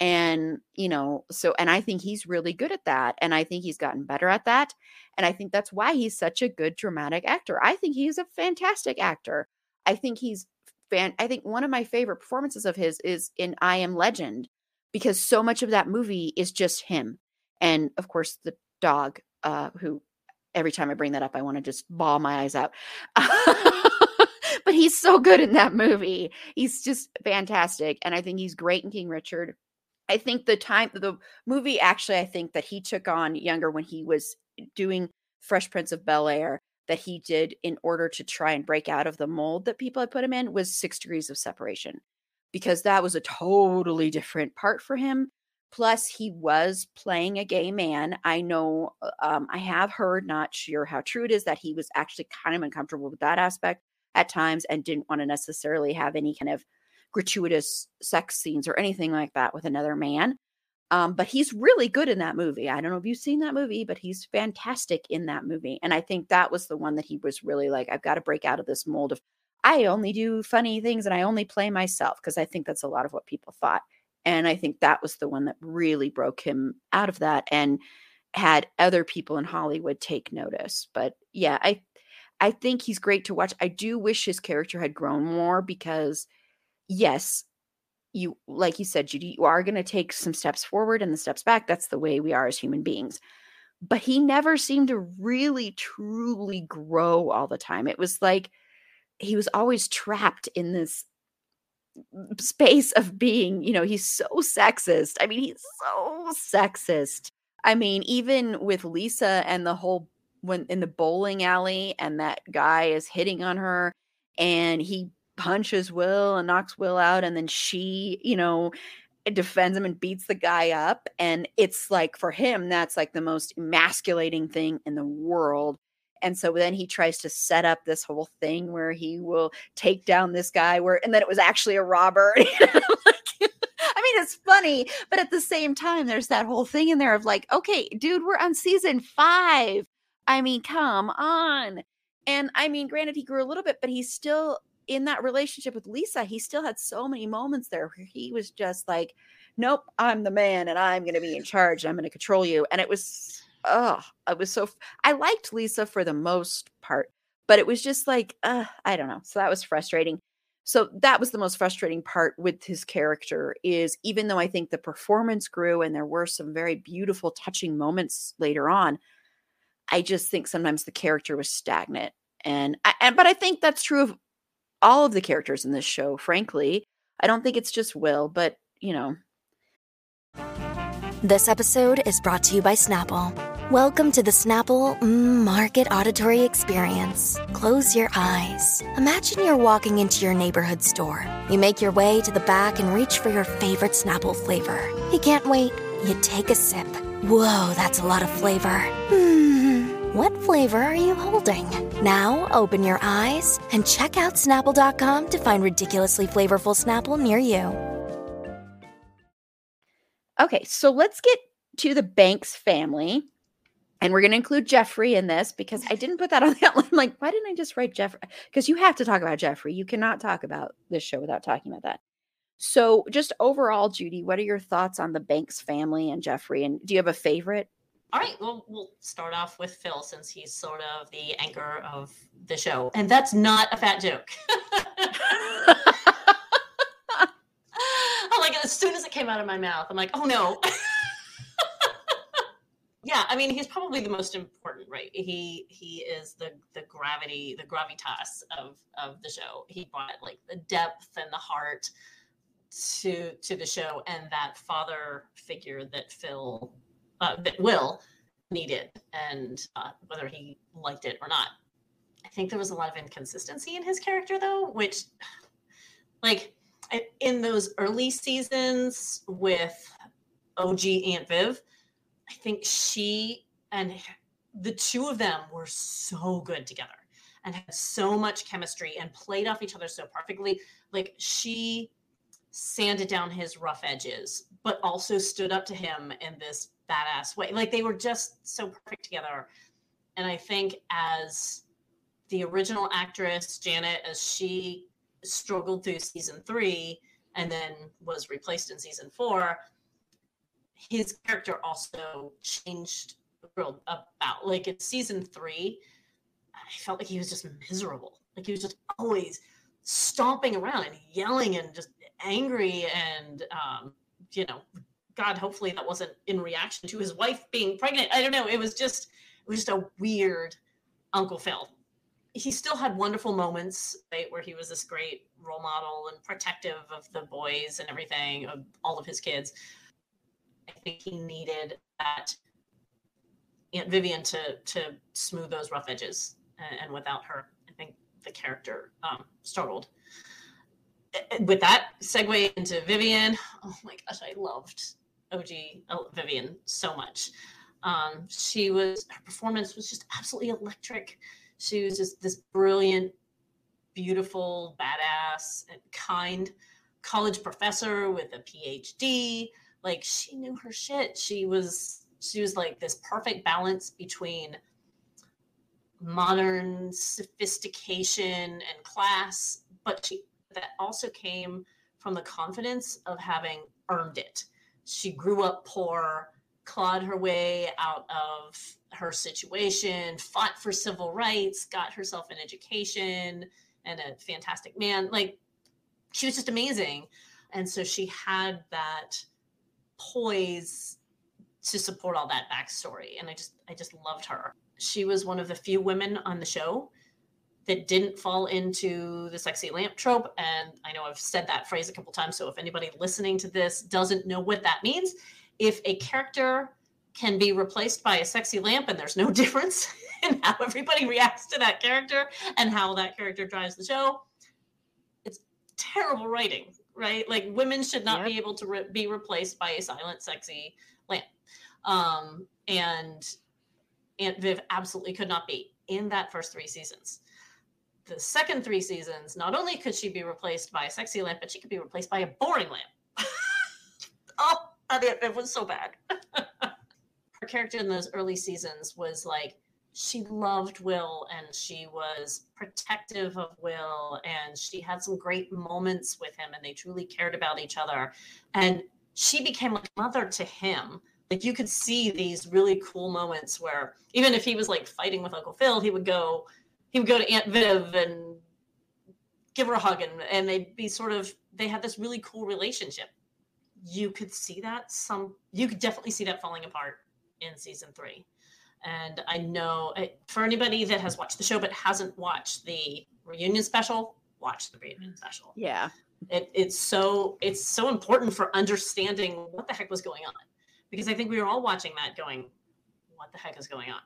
[SPEAKER 3] And, you know, so, and I think he's really good at that. And I think he's gotten better at that. And I think that's why he's such a good dramatic actor. I think he's a fantastic actor. I think he's fan. I think one of my favorite performances of his is in I Am Legend because so much of that movie is just him. And of course, the dog, uh, who every time I bring that up, I want to just bawl my eyes out. but he's so good in that movie. He's just fantastic. And I think he's great in King Richard. I think the time, the movie actually, I think that he took on younger when he was doing Fresh Prince of Bel Air that he did in order to try and break out of the mold that people had put him in was Six Degrees of Separation because that was a totally different part for him. Plus, he was playing a gay man. I know, uh, um, I have heard, not sure how true it is, that he was actually kind of uncomfortable with that aspect at times and didn't want to necessarily have any kind of gratuitous sex scenes or anything like that with another man. Um, but he's really good in that movie. I don't know if you've seen that movie, but he's fantastic in that movie. And I think that was the one that he was really like, I've got to break out of this mold of I only do funny things and I only play myself because I think that's a lot of what people thought. And I think that was the one that really broke him out of that and had other people in Hollywood take notice. But yeah, I I think he's great to watch. I do wish his character had grown more because yes, you like you said, Judy, you are going to take some steps forward and the steps back. That's the way we are as human beings. But he never seemed to really truly grow all the time. It was like he was always trapped in this space of being, you know, he's so sexist. I mean, he's so sexist. I mean, even with Lisa and the whole when in the bowling alley and that guy is hitting on her and he punches Will and knocks Will out and then she, you know, defends him and beats the guy up and it's like for him that's like the most emasculating thing in the world and so then he tries to set up this whole thing where he will take down this guy where and then it was actually a robber. I mean, it's funny, but at the same time, there's that whole thing in there of like, okay, dude, we're on season five. I mean, come on. And I mean, granted, he grew a little bit, but he's still in that relationship with Lisa. He still had so many moments there where he was just like, nope, I'm the man and I'm going to be in charge. and I'm going to control you. And it was oh, I was so I liked Lisa for the most part, but it was just like, uh, I don't know. So that was frustrating. So that was the most frustrating part with his character is even though I think the performance grew and there were some very beautiful touching moments later on, I just think sometimes the character was stagnant. And, I, and but I think that's true of all of the characters in this show, frankly. I don't think it's just Will, but you know.
[SPEAKER 6] This episode is brought to you by Snapple. Welcome to the Snapple Market Auditory Experience. Close your eyes. Imagine you're walking into your neighborhood store. You make your way to the back and reach for your favorite Snapple flavor. You can't wait. You take a sip. Whoa, that's a lot of flavor. Hmm, what flavor are you holding? Now open your eyes and check out Snapple.com to find ridiculously flavorful Snapple near you.
[SPEAKER 3] Okay, so let's get to the Banks family. And we're going to include Geoffrey in this because I didn't put that on the outline. Like, why didn't I just write Geoffrey? Because you have to talk about Geoffrey. You cannot talk about this show without talking about that. So, just overall, Judy, what are your thoughts on the Banks family and Geoffrey? And do you have a favorite?
[SPEAKER 4] All right, well, we'll start off with Phil since he's sort of the anchor of the show. And that's not a fat joke. like, as soon as it came out of my mouth, I'm like, oh no. yeah, I mean, he's probably the most important, right? He he is the the gravity, the gravitas of of the show. He brought like the depth and the heart to to the show, and that father figure that Phil uh, that Will needed, and uh, whether he liked it or not. I think there was a lot of inconsistency in his character, though, which, like, in those early seasons with OG Aunt Viv I think she and the two of them were so good together and had so much chemistry and played off each other so perfectly. Like she sanded down his rough edges, but also stood up to him in this badass way. Like they were just so perfect together. And I think as the original actress, Janet, as she struggled through season three and then was replaced in season four, his character also changed about like in season three i felt like he was just miserable like he was just always stomping around and yelling and just angry and um you know god hopefully that wasn't in reaction to his wife being pregnant. I don't know. It was just it was just a weird uncle phil. He still had wonderful moments right where he was this great role model and protective of the boys and everything of all of his kids. I think he needed that Aunt Vivian to to smooth those rough edges, and, without her, I think the character um, struggled. With that segue into Vivian, oh my gosh, I loved OG Vivian so much. Um, she was her performance was just absolutely electric. She was just this brilliant, beautiful, badass, and kind college professor with a PhD like she knew her shit she was she was like this perfect balance between modern sophistication and class but she that also came from the confidence of having earned it she grew up poor clawed her way out of her situation fought for civil rights got herself an education and a fantastic man. Like she was just amazing. And so she had that poise to support all that backstory and i just i just loved her. She was one of the few women on the show that didn't fall into the sexy lamp trope and i know i've said that phrase a couple times so if anybody listening to this doesn't know what that means if a character can be replaced by a sexy lamp and there's no difference in how everybody reacts to that character and how that character drives the show it's terrible writing right? Like women should not yep. be able to re- be replaced by a silent, sexy lamp. Um, and Aunt Viv absolutely could not be in that first three seasons. The second three seasons, not only could she be replaced by a sexy lamp, but she could be replaced by a boring lamp. oh, Aunt Viv was so bad. Her character in those early seasons was like she loved Will and she was protective of Will and she had some great moments with him and they truly cared about each other. And she became like mother to him. Like you could see these really cool moments where even if he was like fighting with Uncle Phil, he would go he would go to Aunt Viv and give her a hug and, and they'd be sort of they had this really cool relationship. You could see that some you could definitely see that falling apart in season three. And i know for anybody that has watched the show but hasn't watched the reunion special watch the reunion special.
[SPEAKER 3] Yeah.
[SPEAKER 4] it, it's so it's so important for understanding what the heck was going on because i think we were all watching that going what the heck is going on?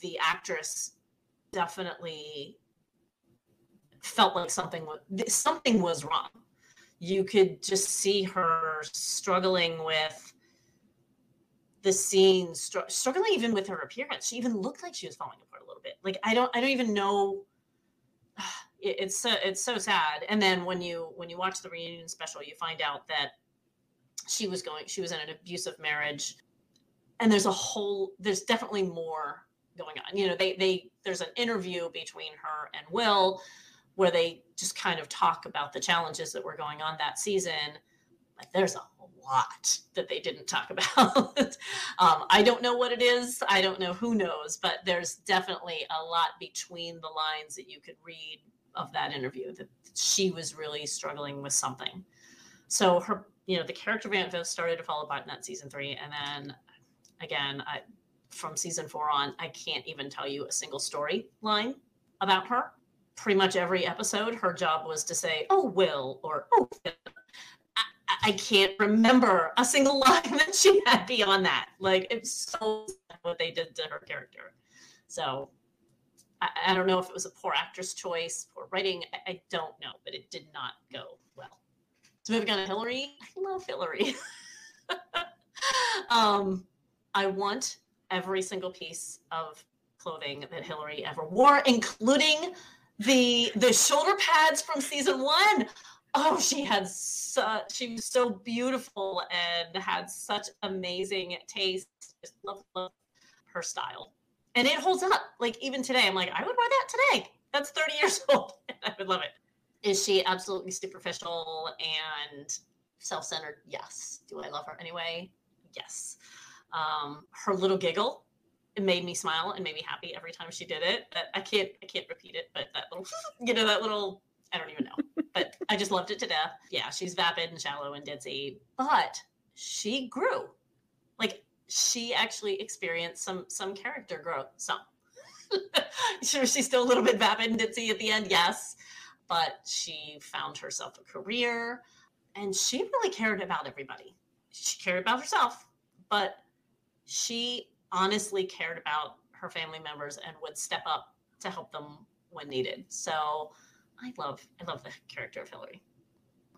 [SPEAKER 4] The actress definitely felt like something was something was wrong. You could just see her struggling with the scene str- struggling even with her appearance. She even looked like she was falling apart a little bit. Like i don't i don't even know. It, it's so it's so sad. And then when you when you watch the reunion special you find out that she was going she was in an abusive marriage. And there's a whole there's definitely more going on. You know they they there's an interview between her and will where they just kind of talk about the challenges that were going on that season. But there's a lot that they didn't talk about. Um, i don't know what it is. I don't know who knows but there's definitely a lot between the lines that you could read of that interview that she was really struggling with something. So her you know the character Aunt started to fall apart in that season three and then again I, from season four on i can't even tell you a single storyline about her. Pretty much every episode her job was to say oh will or oh Phil." I, I can't remember a single line that she had beyond that. Like it's so what they did to her character. So I, I don't know if it was a poor actress choice poor writing I, I don't know but it did not go well. So moving on to Hilary i love Hilary. Um i want every single piece of clothing that Hilary ever wore including the the shoulder pads from season one. Oh she had such she was so beautiful and had such amazing taste. Just love, love her style. And it holds up. Like even today i'm like i would wear that today. That's 30 years old. I would love it. Is she absolutely superficial and self-centered? Yes. Do i love her anyway? Yes um, her little giggle it made me smile and made me happy every time she did it. That I can't I can't repeat it, but that little you know that little I don't even know, but I just loved it to death. Yeah, she's vapid and shallow and ditzy, but she grew. Like she actually experienced some some character growth. Some sure she's still a little bit vapid and ditzy at the end, yes, but she found herself a career and she really cared about everybody. She cared about herself, but she honestly cared about her family members and would step up to help them when needed. So I love I love the character of Hilary.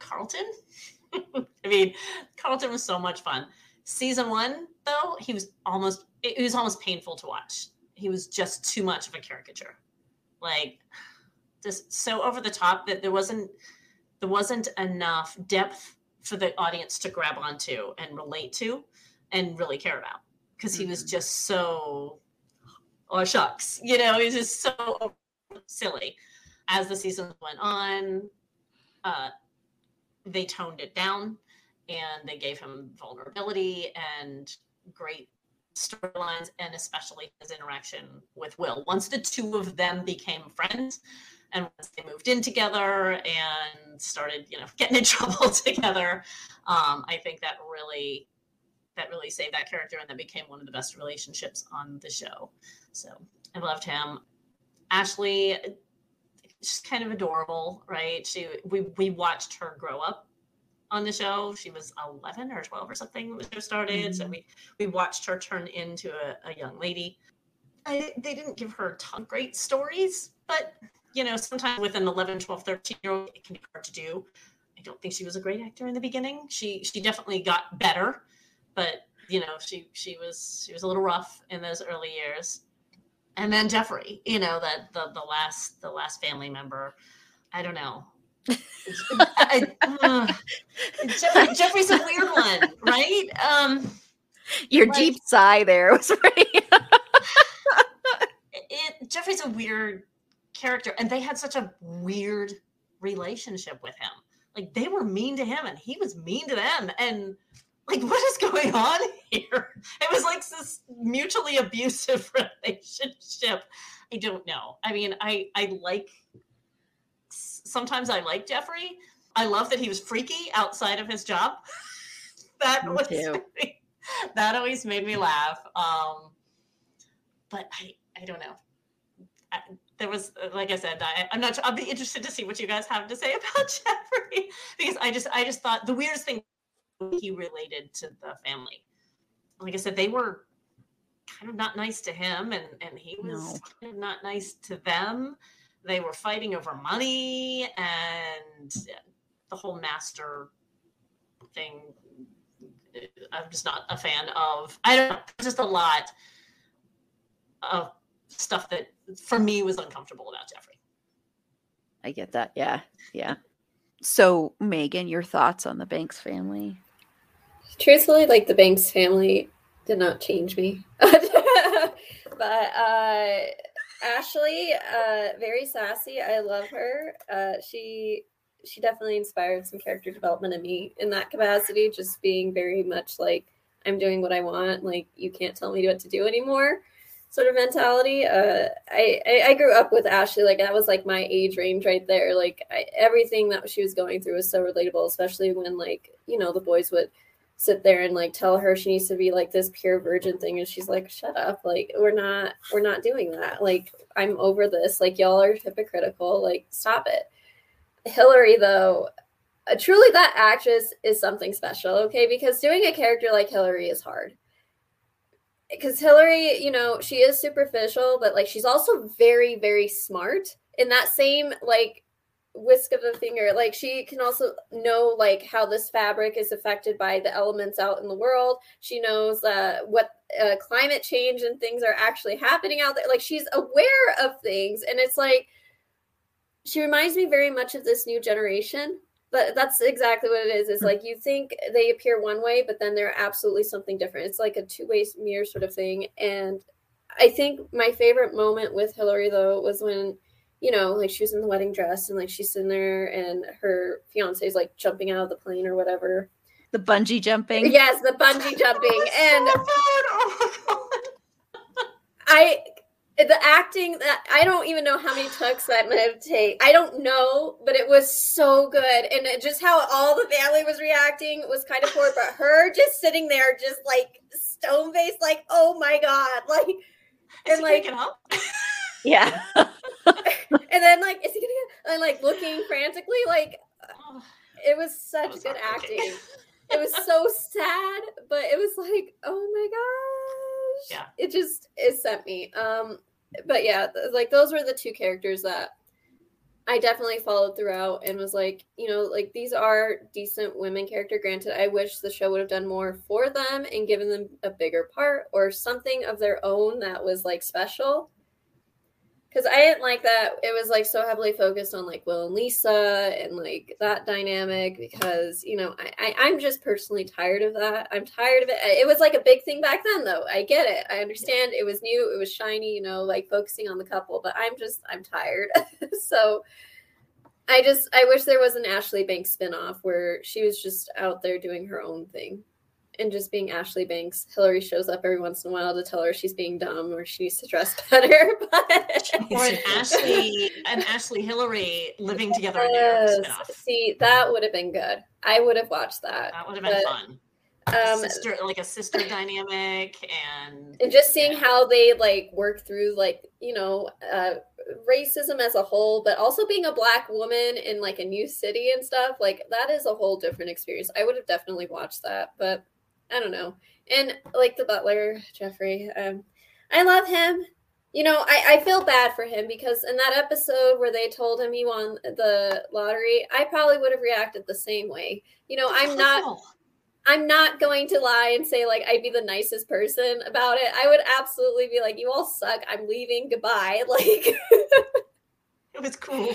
[SPEAKER 4] Carlton? I mean, Carlton was so much fun. Season 1 though, he was almost it was almost painful to watch. He was just too much of a caricature. Like just so over the top that there wasn't there wasn't enough depth for the audience to grab onto and relate to and really care about because he was just so oh shucks you know he was just so silly. As the seasons went on uh, they toned it down and they gave him vulnerability and great storylines and especially his interaction with will. Once the two of them became friends and once they moved in together and started you know getting in trouble together um, i think that really that really saved that character and that became one of the best relationships on the show. So I loved him. Ashley, just kind of adorable, right? She we we watched her grow up on the show. She was 11 or 12 or something when the show started. Mm-hmm. So we we watched her turn into a, a young lady. I, they didn't give her ton of great stories, but you know, sometimes with an 11, 12, 13 year old, it can be hard to do. I don't think she was a great actor in the beginning. She she definitely got better but you know she she was she was a little rough in those early years. And then Geoffrey you know that the the last the last family member. I don't know. I, uh, Geoffrey, Geoffrey's a weird one right? Um
[SPEAKER 3] your like, deep sigh there was pretty
[SPEAKER 4] it, Geoffrey's a weird character and they had such a weird relationship with him. Like they were mean to him and he was mean to them and like what is going on here it was like this mutually abusive relationship i don't know i mean i i like sometimes I like Geoffrey. I love that he was freaky outside of his job. that
[SPEAKER 3] Me
[SPEAKER 4] was
[SPEAKER 3] too.
[SPEAKER 4] that always made me laugh. Um, but I I don't know. I, there was like I said, I, I'm not. I'll be interested to see what you guys have to say about Geoffrey because I just I just thought the weirdest thing he related to the family. Like I said, they were kind of not nice to him, and and he was
[SPEAKER 3] No.
[SPEAKER 4] kind of not nice to them. They were fighting over money and uh, the whole master thing. Uh, I'm just not a fan of. I don't know. Just a lot of stuff that for me was uncomfortable about Geoffrey.
[SPEAKER 3] I get that. Yeah. Yeah. So, Megan, your thoughts on the Banks family?
[SPEAKER 5] Truthfully, like the Banks family did not change me. but uh Ashley, uh very sassy. I love her. Uh she she definitely inspired some character development in me in that capacity, just being very much like I'm doing what I want, like you can't tell me what to do anymore sort of mentality. Uh I I, I grew up with Ashley, like that was like my age range right there. Like I, everything that she was going through was so relatable, especially when like, you know, the boys would sit there and like tell her she needs to be like this pure virgin thing and she's like shut up. Like we're not we're not doing that. Like i'm over this. Like y'all are hypocritical. Like stop it. Hilary though uh, truly that actress is something special okay? Because doing a character like hilary is hard. Because hilary you know she is superficial but like she's also very very smart. In that same like whisk of a finger. Like she can also know like how this fabric is affected by the elements out in the world. She knows uh, what uh, climate change and things are actually happening out there. Like she's aware of things and it's like she reminds me very much of this new generation but that's exactly what it is. It's like you think they appear one way but then they're absolutely something different. It's like a two-way mirror sort of thing and i think my favorite moment with hilary though was when you know, like she was in the wedding dress and like she's sitting there and her fiance is like jumping out of the plane or whatever.
[SPEAKER 3] The bungee jumping?
[SPEAKER 5] Yes, the bungee jumping. And
[SPEAKER 4] So fun! Oh my God.
[SPEAKER 5] I the acting that I don't even know how many tucks that might have taken. I don't know, but it was so good. And it, just how all the family was reacting was kind of poor, but her just sitting there just like stone faced, like, oh my God. Like
[SPEAKER 4] Is
[SPEAKER 5] And, like-
[SPEAKER 4] up?
[SPEAKER 3] Yeah.
[SPEAKER 5] and then like is he gonna get and like looking frantically like it was such
[SPEAKER 4] was
[SPEAKER 5] good acting. It was so sad, but it was like, oh my gosh.
[SPEAKER 4] Yeah.
[SPEAKER 5] It just it sent me. Um but yeah, like those were the two characters that I definitely followed throughout and was like, you know, like these are decent women character. Granted, I wish the show would have done more for them and given them a bigger part or something of their own that was like special because I didn't like that it was like so heavily focused on like Will and Lisa and like that dynamic because you know I, I I'm just personally tired of that. I'm tired of it. It was like a big thing back then though. I get it. I understand it was new. It was shiny. You know, like focusing on the couple. But I'm just I'm tired. so I just I wish there was an Ashley Banks spinoff where she was just out there doing her own thing. And just being Ashley Banks, Hilary shows up every once in a while to tell her she's being dumb or she needs to dress better. But
[SPEAKER 4] or an Ashley, and Ashley Hilary living together in New York
[SPEAKER 5] Yes.
[SPEAKER 4] spinoff.
[SPEAKER 5] See, that would have been good. I would have watched that.
[SPEAKER 4] That would have been
[SPEAKER 5] But,
[SPEAKER 4] fun.
[SPEAKER 5] Um,
[SPEAKER 4] sister, like a sister dynamic, and
[SPEAKER 5] and just seeing
[SPEAKER 4] Yeah.
[SPEAKER 5] how they like work through like you know uh racism as a whole but also being a black woman in like a new city and stuff like that is a whole different experience i would have definitely watched that but i don't know and like the butler geoffrey um i love him you know I, I feel bad for him because in that episode where they told him he won the lottery i probably would have reacted the same way you know i'm not I'm not going to lie and say like I'd be the nicest person about it. I would absolutely be like, "You all suck. I'm leaving. Goodbye." Like
[SPEAKER 4] it was cool.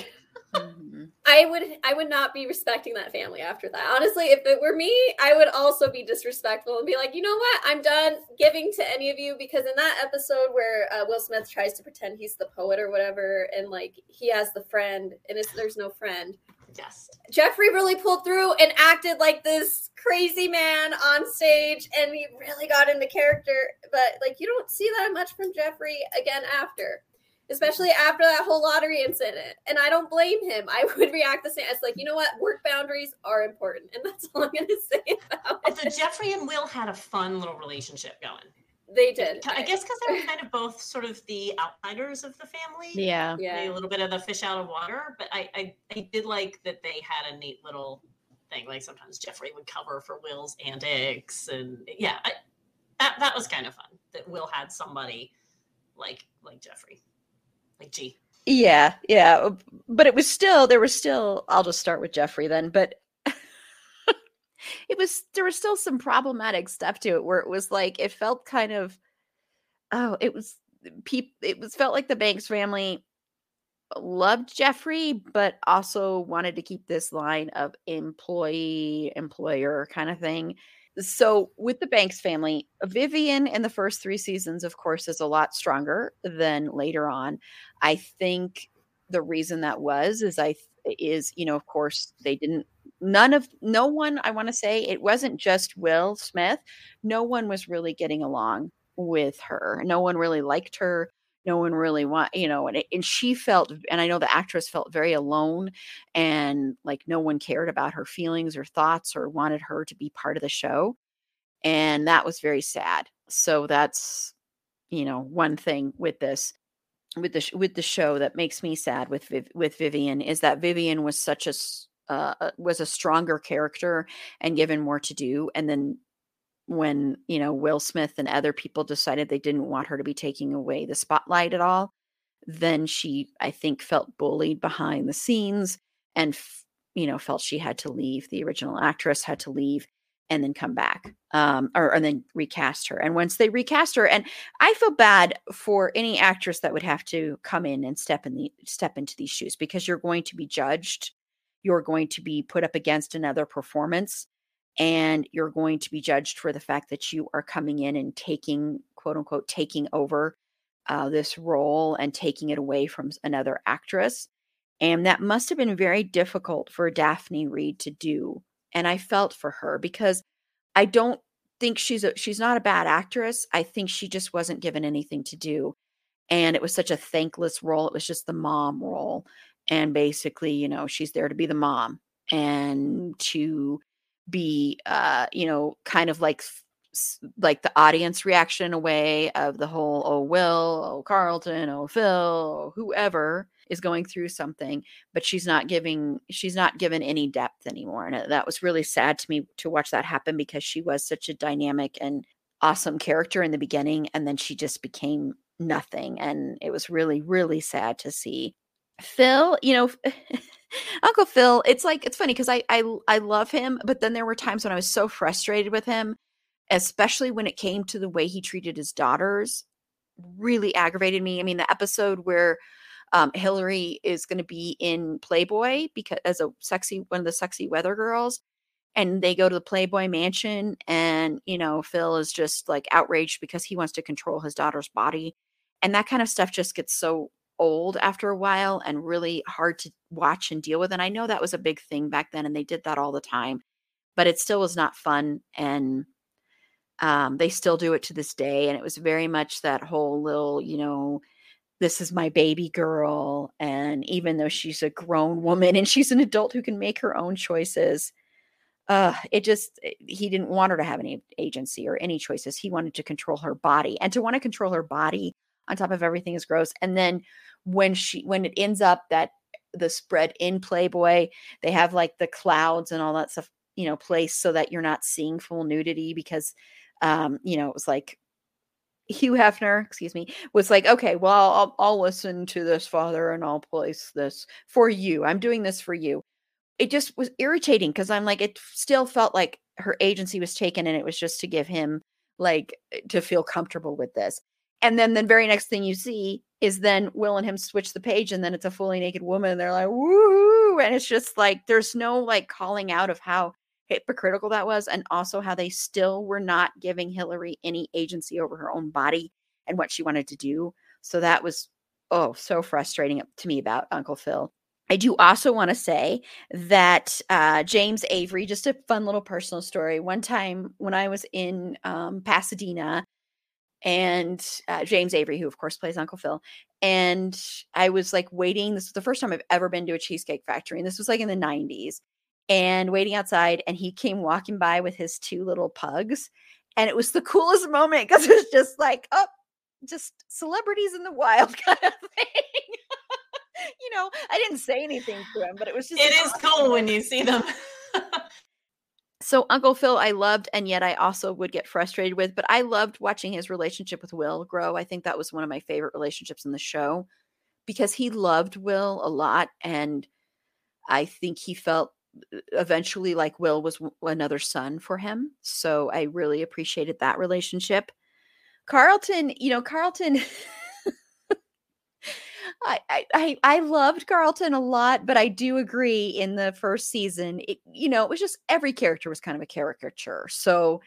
[SPEAKER 5] I would I would not be respecting that family after that. Honestly, if it were me, I would also be disrespectful and be like, "You know what? I'm done giving to any of you because in that episode where uh, Will Smith tries to pretend he's the poet or whatever and like he has the friend and it's there's no friend.
[SPEAKER 4] Yes.
[SPEAKER 5] Geoffrey really pulled through and acted like this crazy man on stage and he really got into character but like you don't see that much from Geoffrey again after especially after that whole lottery incident. And I don't blame him. I would react the same. It's like, you know what? Work boundaries are important. And that's all I'm going to say about it.
[SPEAKER 4] Although Geoffrey and Will had a fun little relationship going.
[SPEAKER 5] They did.
[SPEAKER 4] I guess because they were kind of both sort of the outsiders of the family.
[SPEAKER 3] Yeah.
[SPEAKER 5] Yeah.
[SPEAKER 4] A little bit of the fish out of water. But I, I, I did like that they had a neat little thing. Like sometimes Geoffrey would cover for Will's antics. And yeah, I, that, that was kind of fun that Will had somebody like like Geoffrey. Like.
[SPEAKER 3] Yeah, yeah, uh, but it was still there was still. I'll just start with Geoffrey then, but it was there was still some problematic stuff to it where it was like it felt kind of oh it was peop it was felt like the Banks family loved Geoffrey but also wanted to keep this line of employee employer kind of thing. So with the Banks family, Vivian in the first 3 seasons of course is a lot stronger than later on. I think the reason that was is I is you know of course they didn't none of no one I want to say it wasn't just Will Smith. No one was really getting along with her. No one really liked her. No one really want, you know, and, and she felt, and I know the actress felt very alone and like no one cared about her feelings or thoughts or wanted her to be part of the show. And that was very sad. So that's, you know, one thing with this with the with the show that makes me sad with with Vivian is that Vivian was such a uh, was a stronger character and given more to do and then when you know Will Smith and other people decided they didn't want her to be taking away the spotlight at all then she I think felt bullied behind the scenes and you know felt she had to leave the original actress had to leave and then come back um or and then recast her. And once they recast her and i feel bad for any actress that would have to come in and step in the step into these shoes because you're going to be judged you're going to be put up against another performance and you're going to be judged for the fact that you are coming in and taking quote unquote taking over uh, this role and taking it away from another actress. And that must have been very difficult for daphne reid to do and i felt for her because i don't think she's a she's not a bad actress. I think she just wasn't given anything to do and it was such a thankless role. It was just the mom role and basically you know she's there to be the mom and to be uh you know kind of like like the audience reaction away of the whole oh will oh carlton oh phil oh whoever is going through something but she's not giving she's not given any depth anymore and that was really sad to me to watch that happen because she was such a dynamic and awesome character in the beginning and then she just became nothing and it was really really sad to see. Phil you know uncle phil it's like it's funny because I, I i love him but then there were times when i was so frustrated with him especially when it came to the way he treated his daughters really aggravated me. I mean the episode where um, hilary is going to be in playboy because as a sexy one of the sexy weather girls and they go to the playboy mansion and you know phil is just like outraged because he wants to control his daughter's body and that kind of stuff just gets so old after a while and really hard to watch and deal with and i know that was a big thing back then and they did that all the time but it still was not fun and um, they still do it to this day and it was very much that whole little you know this is my baby girl and even though she's a grown woman and she's an adult who can make her own choices uh it just eh, he didn't want her to have any agency or any choices. He wanted to control her body and to want to control her body on top of everything is gross and then when she when it ends up that the spread in playboy they have like the clouds and all that stuff you know placed so that you're not seeing full nudity because um you know it was like Hugh Hefner, excuse me, was like, okay, well, I'll, I'll listen to this, Father, and I'll place this for you. I'm doing this for you. It just was irritating because I'm like, it still felt like her agency was taken and it was just to give him, like, to feel comfortable with this. And then the very next thing you see is then Will and him switch the page and then it's a fully naked woman and they're like, woo. And it's just like, there's no like calling out of how hypocritical that was and also how they still were not giving Hilary any agency over her own body and what she wanted to do. So that was oh so frustrating to me about Uncle Phil. I do also want to say that uh, James Avery, just a fun little personal story. One time when I was in um, Pasadena, and uh, James Avery, who of course plays Uncle Phil, and I was like waiting. This was the first time I've ever been to a cheesecake factory, and this was like in the 90s. And waiting outside, and he came walking by with his two little pugs. And it was the coolest moment because it was just like, oh, just celebrities in the wild kind of thing. you know, I didn't say anything to him, but it was just
[SPEAKER 4] It is cool when you see them.
[SPEAKER 3] So Uncle Phil I loved and yet I also would get frustrated with, but I loved watching his relationship with Will grow. I think that was one of my favorite relationships in the show because he loved Will a lot and I think he felt eventually like Will was another son for him. So I really appreciated that relationship. Carlton, you know, Carlton I, I I loved Carlton a lot, but I do agree in the first season, it, you know, it was just every character was kind of a caricature. So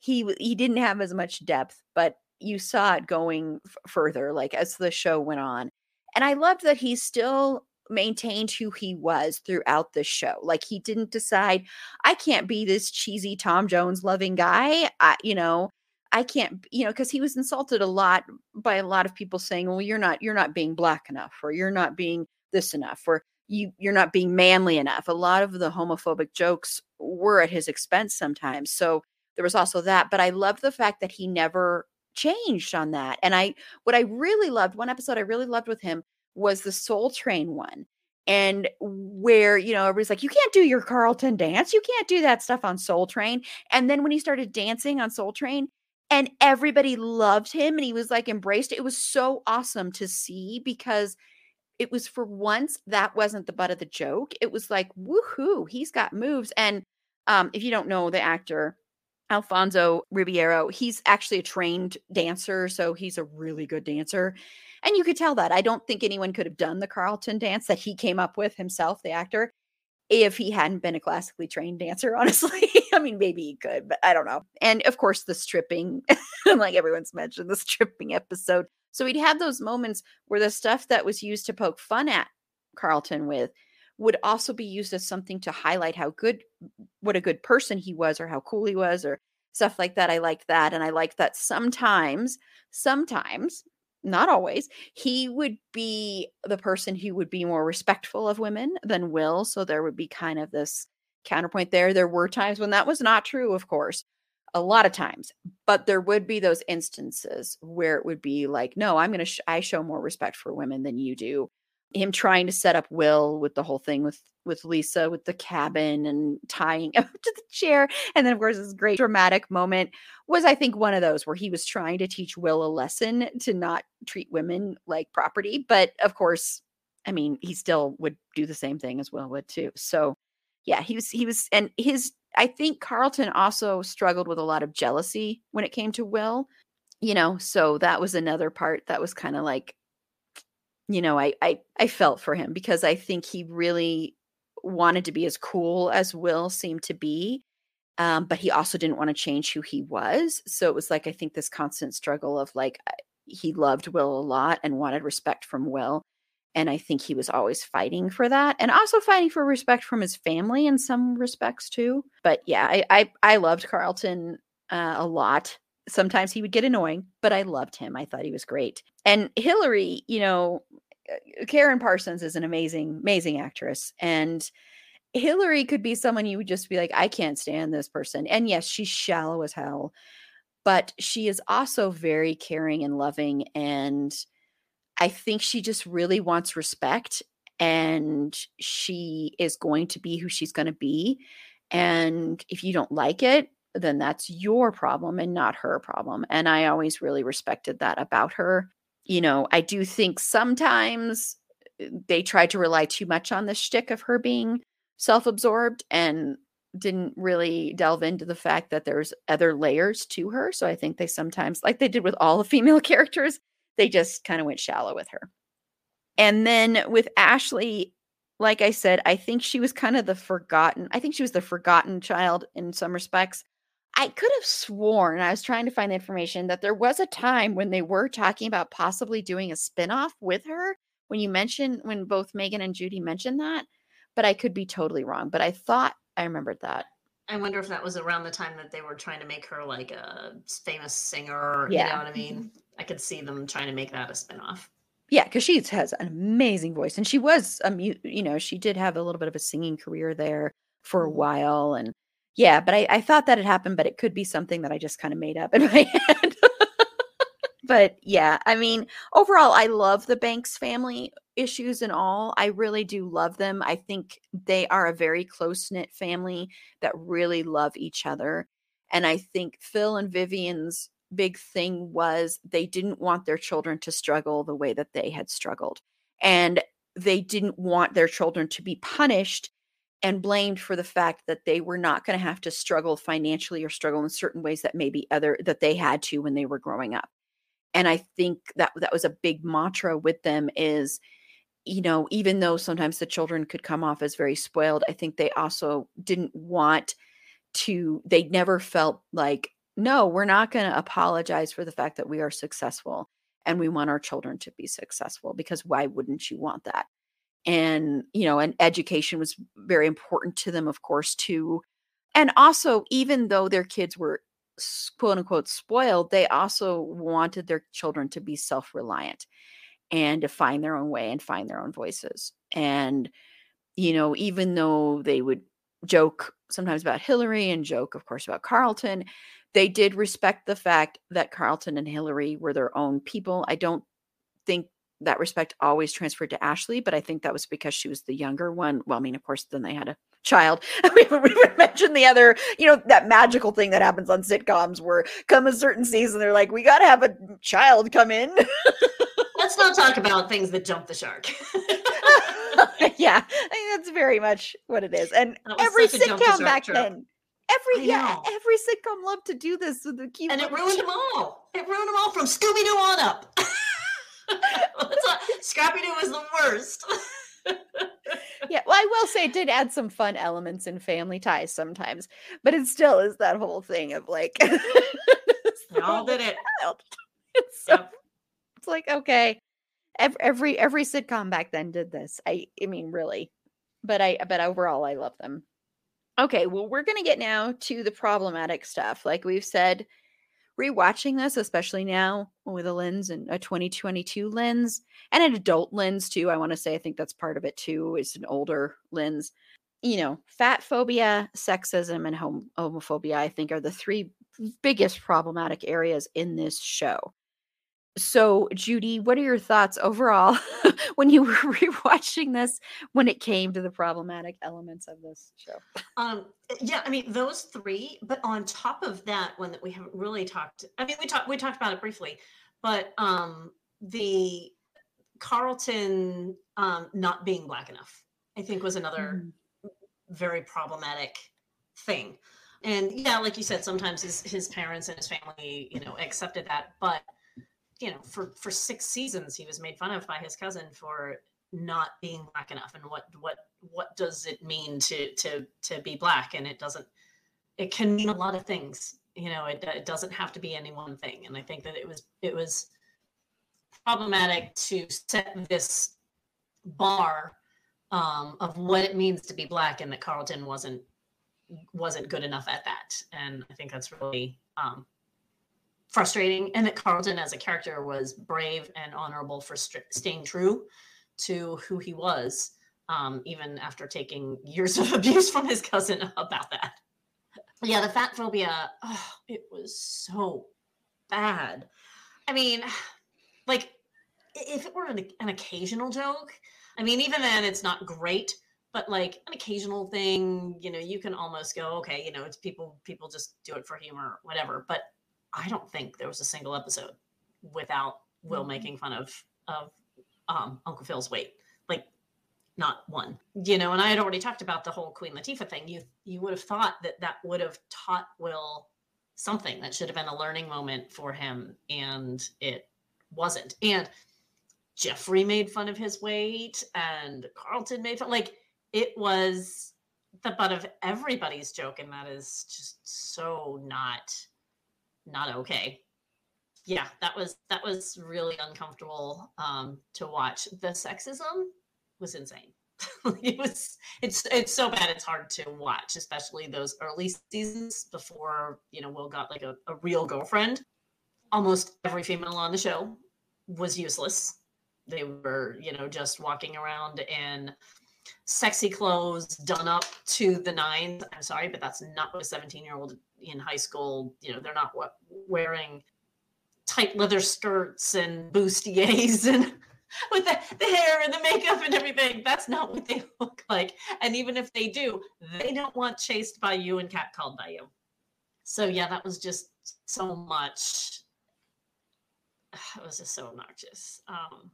[SPEAKER 3] he he didn't have as much depth, but you saw it going f- further like as the show went on. And I loved that he still maintained who he was throughout the show. Like he didn't decide I can't be this cheesy Tom Jones loving guy. I, you know, I can't, you know, because he was insulted a lot by a lot of people saying, "Well, you're not, you're not being black enough, or you're not being this enough, or you, you're not being manly enough." A lot of the homophobic jokes were at his expense sometimes. So there was also that. But I love the fact that he never changed on that. And I, what I really loved, one episode I really loved with him was the Soul Train one. And where, you know, everybody's like, you can't do your Carlton dance. You can't do that stuff on Soul Train. And then when he started dancing on Soul Train, and everybody loved him and he was like embraced it. Was so awesome to see because it was for once that wasn't the butt of the joke. It was like woohoo he's got moves. And um if you don't know the actor alfonso ribeiro he's actually a trained dancer so he's a really good dancer. And you could tell that. I don't think anyone could have done the carlton dance that he came up with himself the actor if he hadn't been a classically trained dancer, honestly. I mean, maybe he could, but I don't know. And of course, the stripping, like everyone's mentioned, the stripping episode. So he'd have those moments where the stuff that was used to poke fun at Carlton with would also be used as something to highlight how good, what a good person he was, or how cool he was, or stuff like that. I liked that. And I liked that sometimes, sometimes, not always, he would be the person who would be more respectful of women than Will. So there would be kind of this counterpoint there. There were times when that was not true, of course, a lot of times, but there would be those instances where it would be like, no, I'm going to, sh- I show more respect for women than you do. Him trying to set up Will with the whole thing with with Lisa with the cabin and tying up to the chair. And then, of course, this great dramatic moment was, I think, one of those where he was trying to teach Will a lesson to not treat women like property. But of course, I mean, he still would do the same thing as Will would too. So, yeah, he was, he was, and his, I think Carlton also struggled with a lot of jealousy when it came to Will, you know, so that was another part that was kind of like, you know, I, I I felt for him because I think he really wanted to be as cool as Will seemed to be. Um, but he also didn't want to change who he was. So it was like, I think this constant struggle of like, he loved Will a lot and wanted respect from Will. And I think he was always fighting for that and also fighting for respect from his family in some respects too. But yeah, I, I, I loved Carlton uh, a lot. Sometimes he would get annoying, but I loved him. I thought he was great. And Hilary, you know, Karen Parsons is an amazing, amazing actress. And Hilary could be someone you would just be like, I can't stand this person. And yes, she's shallow as hell, but she is also very caring and loving. And I think she just really wants respect and she is going to be who she's going to be. And if you don't like it, then that's your problem and not her problem. And I always really respected that about her you know, I do think sometimes uh, they tried to rely too much on the shtick of her being self-absorbed and didn't really delve into the fact that there's other layers to her. So I think they sometimes, like they did with all the female characters, they just kind of went shallow with her. And then with Ashley, like I said, I think she was kind of the forgotten. I think she was the forgotten child in some respects. I could have sworn, I was trying to find the information, that there was a time when they were talking about possibly doing a spinoff with her. When you mentioned, when both Megan and Judy mentioned that, but I could be totally wrong. But I thought I remembered that.
[SPEAKER 4] I wonder if that was around the time that they were trying to make her like a famous singer.
[SPEAKER 3] Yeah.
[SPEAKER 4] You know what I mean? I could see them trying to make that a spinoff.
[SPEAKER 3] Yeah, because she has an amazing voice, and she was a mu- you know she did have a little bit of a singing career there for a
[SPEAKER 4] Mhm.
[SPEAKER 3] while, and yeah, but I, I thought that had happened, but it could be something that I just kind of made up in my head. But yeah, I mean, overall, I love the Banks family issues and all. I really do love them. I think they are a very close knit family that really love each other. And I think Phil and Vivian's big thing was they didn't want their children to struggle the way that they had struggled. And they didn't want their children to be punished and blamed for the fact that they were not going to have to struggle financially or struggle in certain ways that maybe other that they had to when they were growing up and i think that that was a big mantra with them is you know even though sometimes the children could come off as very spoiled i think they also didn't want to they never felt like no we're not going to apologize for the fact that we are successful and we want our children to be successful because why wouldn't you want that? And you know and education was very important to them of course too. And also even though their kids were quote unquote spoiled they also wanted their children to be self-reliant and to find their own way and find their own voices and you know even though they would joke sometimes about hilary and joke of course about carlton they did respect the fact that carlton and hilary were their own people i don't think that respect always transferred to Ashley, but I think that was because she was the younger one. Well, I mean, of course, then they had a child. we haven't mentioned the other, you know, that magical thing that happens on sitcoms where come a certain season, they're like, we got to have a child come in.
[SPEAKER 4] Let's not talk about things that jump the shark.
[SPEAKER 3] yeah, I think that's very much what it is. And every sitcom back
[SPEAKER 4] trope.
[SPEAKER 3] then, every yeah, every sitcom loved to do this with the cute
[SPEAKER 4] and it ruined them all. It ruined them all from Scooby Doo on up. Scrappy Doo was the worst.
[SPEAKER 3] Yeah, well, I will say it did add some fun elements in family ties sometimes, but it still is that whole thing of like
[SPEAKER 4] They all did it.
[SPEAKER 3] It's, so,
[SPEAKER 4] Yep.
[SPEAKER 3] it's like okay, every, every every sitcom back then did this. I I mean really, but I but overall I love them. Okay, well we're gonna get now to the problematic stuff. Like we've said, rewatching this, especially now with a lens and a 2022 lens and an adult lens too. I want to say I think that's part of it too. Is an older lens. You know, fat phobia, sexism, and hom- homophobia. I think are the three biggest problematic areas in this show. So, Judy, what are your thoughts overall when you were rewatching this when it came to the problematic elements of this show?
[SPEAKER 4] Um, yeah, I mean those three, but on top of that one that we haven't really talked. I mean, we talked we talked about it briefly, but um, the Carlton um, not being black enough, I think, was another very problematic thing. And yeah, like you said, sometimes his his parents and his family, you know, accepted that, but you know, for for six seasons, he was made fun of by his cousin for not being black enough and what what what does it mean to to to be black? And it doesn't it can mean a lot of things you know it, it doesn't have to be any one thing. And i think that it was it was problematic to set this bar um, of what it means to be black and that carlton wasn't wasn't good enough at that. And i think that's really um, frustrating and that carlton as a character was brave and honorable for st- staying true to who he was, um, even after taking years of abuse from his cousin about that. Yeah, the fat phobia, oh, it was so bad. I mean, like, if it were an, an occasional joke, I mean, even then it's not great, but like an occasional thing, you know, you can almost go, okay, you know, it's people, people just do it for humor, whatever. But I don't think there was a single episode without Will
[SPEAKER 3] Mhm.
[SPEAKER 4] making fun of, of um, Uncle Phil's weight. Like, not one. You know, and I had already talked about the whole Queen Latifah thing. You you would have thought that that would have taught Will something that should have been a learning moment for him, and it wasn't. And Geoffrey made fun of his weight, and Carlton made fun. Like, it was the butt of everybody's joke, and that is just so not not okay. Yeah that was that was really uncomfortable um to watch. The sexism was insane. It was it's it's so bad it's hard to watch especially those early seasons before you know will got like a, a real girlfriend. Almost every female on the show was useless. They were you know just walking around in sexy clothes done up to the nines. I'm sorry but that's not what a 17 year old in high school you know they're not what wearing tight leather skirts and bustiers and with the, the hair and the makeup and everything. That's not what they look like. And even if they do, they don't want chased by you and catcalled by you. So yeah, that was just so much. It was just so obnoxious. Um,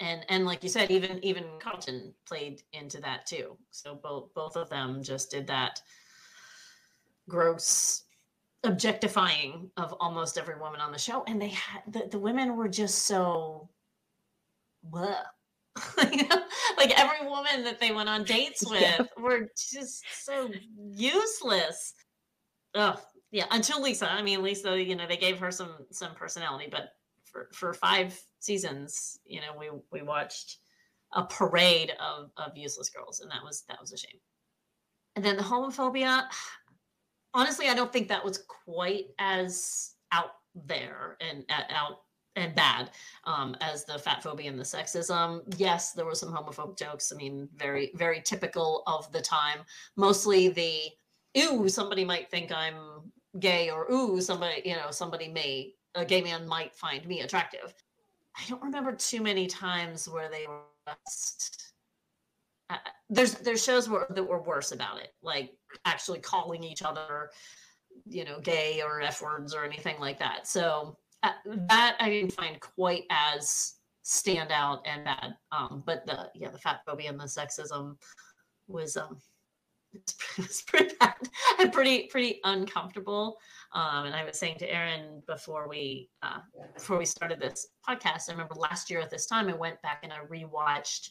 [SPEAKER 4] and and like you said, even even Carlton played into that too. So both both of them just did that gross objectifying of almost every woman on the show and they had the, the women were just so like every woman that they went on dates with yeah. were just so useless. Oh, yeah, until Lisa. I mean, Lisa, you know, they gave her some some personality, but for for five seasons, you know, we we watched a parade of of useless girls, and that was that was a shame. And then the homophobia. Honestly, I don't think that was quite as out there and out and bad um, as the fat phobia and the sexism. Yes, there were some homophobic jokes. I mean, very, very typical of the time. Mostly the, ooh, somebody might think I'm gay, or ooh, somebody, you know, somebody may, a gay man might find me attractive. I don't remember too many times where they were just. There's there's shows where, that were worse about it, like actually calling each other, you know, gay or f words or anything like that. So uh, that I didn't find quite as standout and bad. Um, but the yeah, the fat phobia and the sexism was um it was pretty bad and pretty pretty uncomfortable. Um, and I was saying to Erin before we uh, before we started this podcast, I remember last year at this time I went back and I rewatched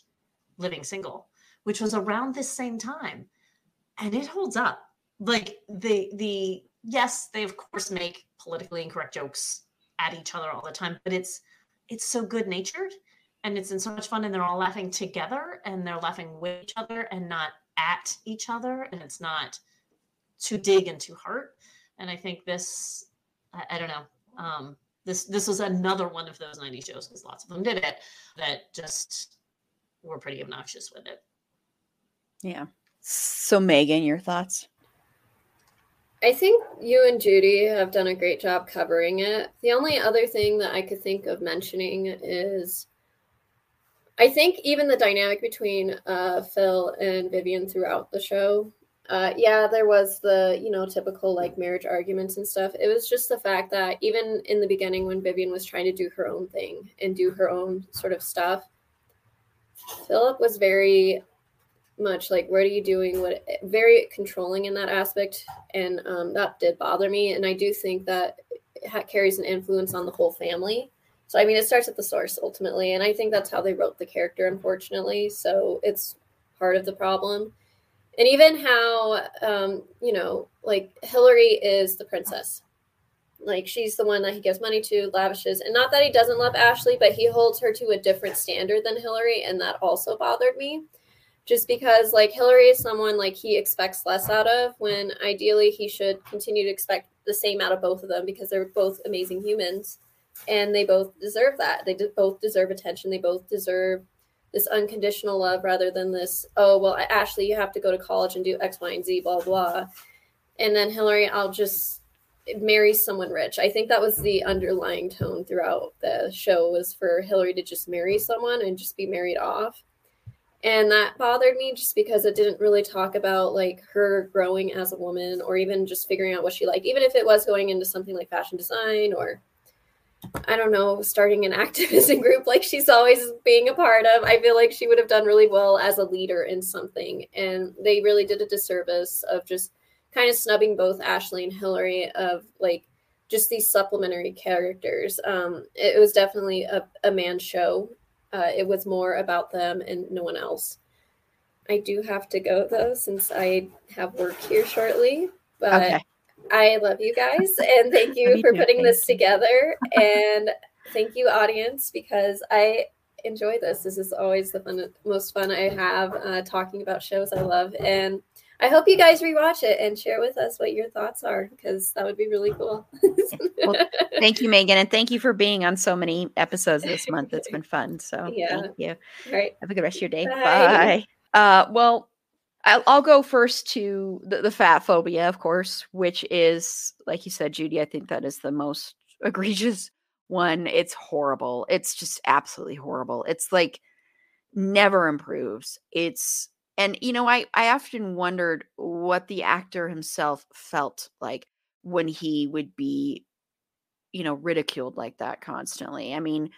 [SPEAKER 4] Living Single, which was around this same time, and it holds up. Like the the yes, they of course make politically incorrect jokes at each other all the time, but it's it's so good natured and it's in so much fun and they're all laughing together and they're laughing with each other and not at each other and it's not too dig and too hurt. And I think this I, I don't know. Um this this was another one of those 90 shows because lots of them did it that just were pretty obnoxious with it.
[SPEAKER 3] Yeah. So Megan, your thoughts?
[SPEAKER 5] I think you and Judy have done a great job covering it. The only other thing that I could think of mentioning is I think even the dynamic between uh, Phil and Vivian throughout the show. Uh, yeah, there was the, you know, typical like marriage arguments and stuff. It was just the fact that even in the beginning when Vivian was trying to do her own thing and do her own sort of stuff, Philip was very much like what are you doing? What very controlling in that aspect and um, that did bother me and i do think that it carries an influence on the whole family. So i mean it starts at the source ultimately and i think that's how they wrote the character unfortunately so it's part of the problem. And even how um, you know like hilary is the princess. Like she's the one that he gives money to lavishes and not that he doesn't love ashley but he holds her to a different standard than hilary and that also bothered me just because like Hilary is someone like he expects less out of when ideally he should continue to expect the same out of both of them because they're both amazing humans and they both deserve that. They both deserve attention. They both deserve this unconditional love rather than this, oh, well, Ashley, you have to go to college and do X, Y, and Z, blah, blah. And then Hilary, I'll just marry someone rich. I think that was the underlying tone throughout the show was for Hilary to just marry someone and just be married off and that bothered me just because it didn't really talk about like her growing as a woman or even just figuring out what she liked even if it was going into something like fashion design or i don't know starting an activism group like she's always being a part of. I feel like she would have done really well as a leader in something and they really did a disservice of just kind of snubbing both ashley and hilary of like just these supplementary characters. Um, it was definitely a, a man show uh, it was more about them and no one else. I do have to go though, since I have work here shortly. But okay. I love you guys and thank you for putting this together. and thank you, audience, because I enjoy this. This is always the fun, most fun I have uh, talking about shows I love. And I hope you guys rewatch it and share with us what your thoughts are because that would be really cool.
[SPEAKER 3] well, thank you, Megan, and thank you for being on so many episodes this month. It's been fun. So yeah. thank you.
[SPEAKER 5] All right.
[SPEAKER 3] Have a good rest of your day. Bye. Bye. Uh, well, I'll, I'll, go first to the, the fat phobia, of course, which is, like you said, Judy, I think that is the most egregious one. It's horrible. It's just absolutely horrible. It's like never improves. It's and you know, I I often wondered what the actor himself felt like when he would be you know ridiculed like that constantly. I mean,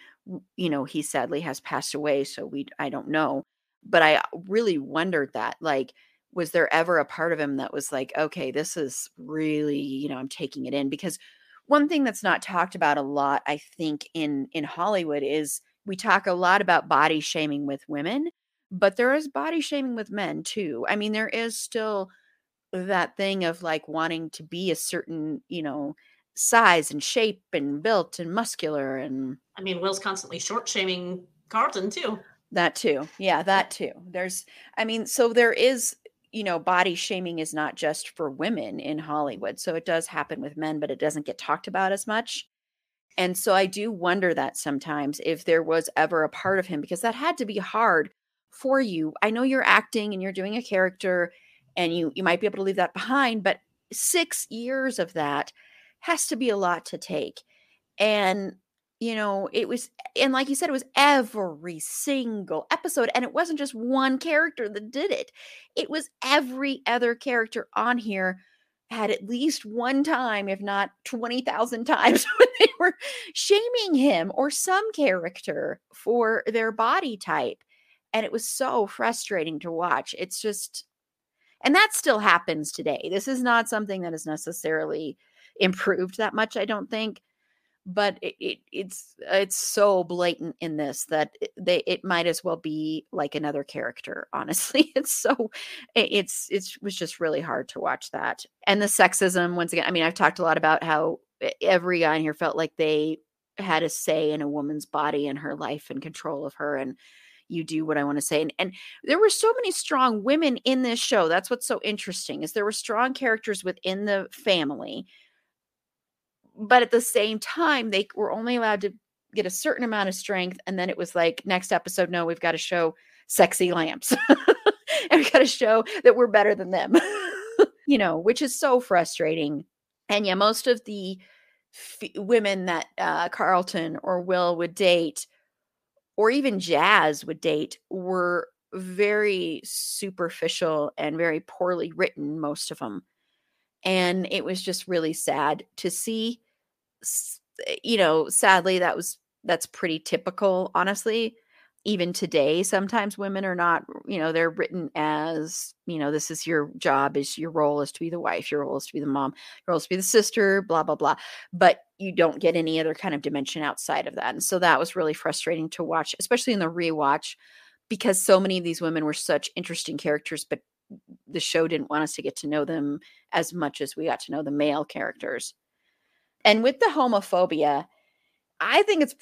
[SPEAKER 3] you know, he sadly has passed away, so we I don't know, but I really wondered that like was there ever a part of him that was like okay this is really you know i'm taking it in because one thing that's not talked about a lot i think in in hollywood is we talk a lot about body shaming with women but there is body shaming with men too. I mean, there is still that thing of like wanting to be a certain, you know, size and shape and built and muscular and
[SPEAKER 4] I mean, Will's constantly short shaming Carlton too.
[SPEAKER 3] That too. Yeah, that too. There's I mean, so there is you know, body shaming is not just for women in Hollywood. So it does happen with men, but it doesn't get talked about as much. And so I do wonder that sometimes if there was ever a part of him, because that had to be hard for you. I know you're acting and you're doing a character and you you might be able to leave that behind, but 6 years of that has to be a lot to take. And you know, it was and like you said it was every single episode and it wasn't just one character that did it. It was every other character on here had at least one time, if not 20,000 times, when they were shaming him or some character for their body type and it was so frustrating to watch. It's just and that still happens today. This is not something that is necessarily improved that much i don't think but it, it, it's it's so blatant in this that it, they it might as well be like another character honestly. It's so it's it was just really hard to watch that. And the sexism once again i mean i've talked a lot about how every guy in here felt like they had a say in a woman's body and her life and control of her and you do what I want to say. And, and there were so many strong women in this show. That's what's so interesting is there were strong characters within the family. But at the same time, they were only allowed to get a certain amount of strength. And then it was like, next episode, no, we've got to show sexy lamps. and we've got to show that we're better than them, you know, which is so frustrating. And yeah, most of the f- women that uh, Carlton or Will would date or even jazz would date were very superficial and very poorly written most of them and it was just really sad to see eh, you know sadly that was that's pretty typical honestly even today sometimes women are not you know they're written as you know this is your job is your role is to be the wife your role is to be the mom your role is to be the sister blah blah blah. But you don't get any other kind of dimension outside of that. And so that was really frustrating to watch especially in the rewatch because so many of these women were such interesting characters but the show didn't want us to get to know them as much as we got to know the male characters. And with the homophobia i think it's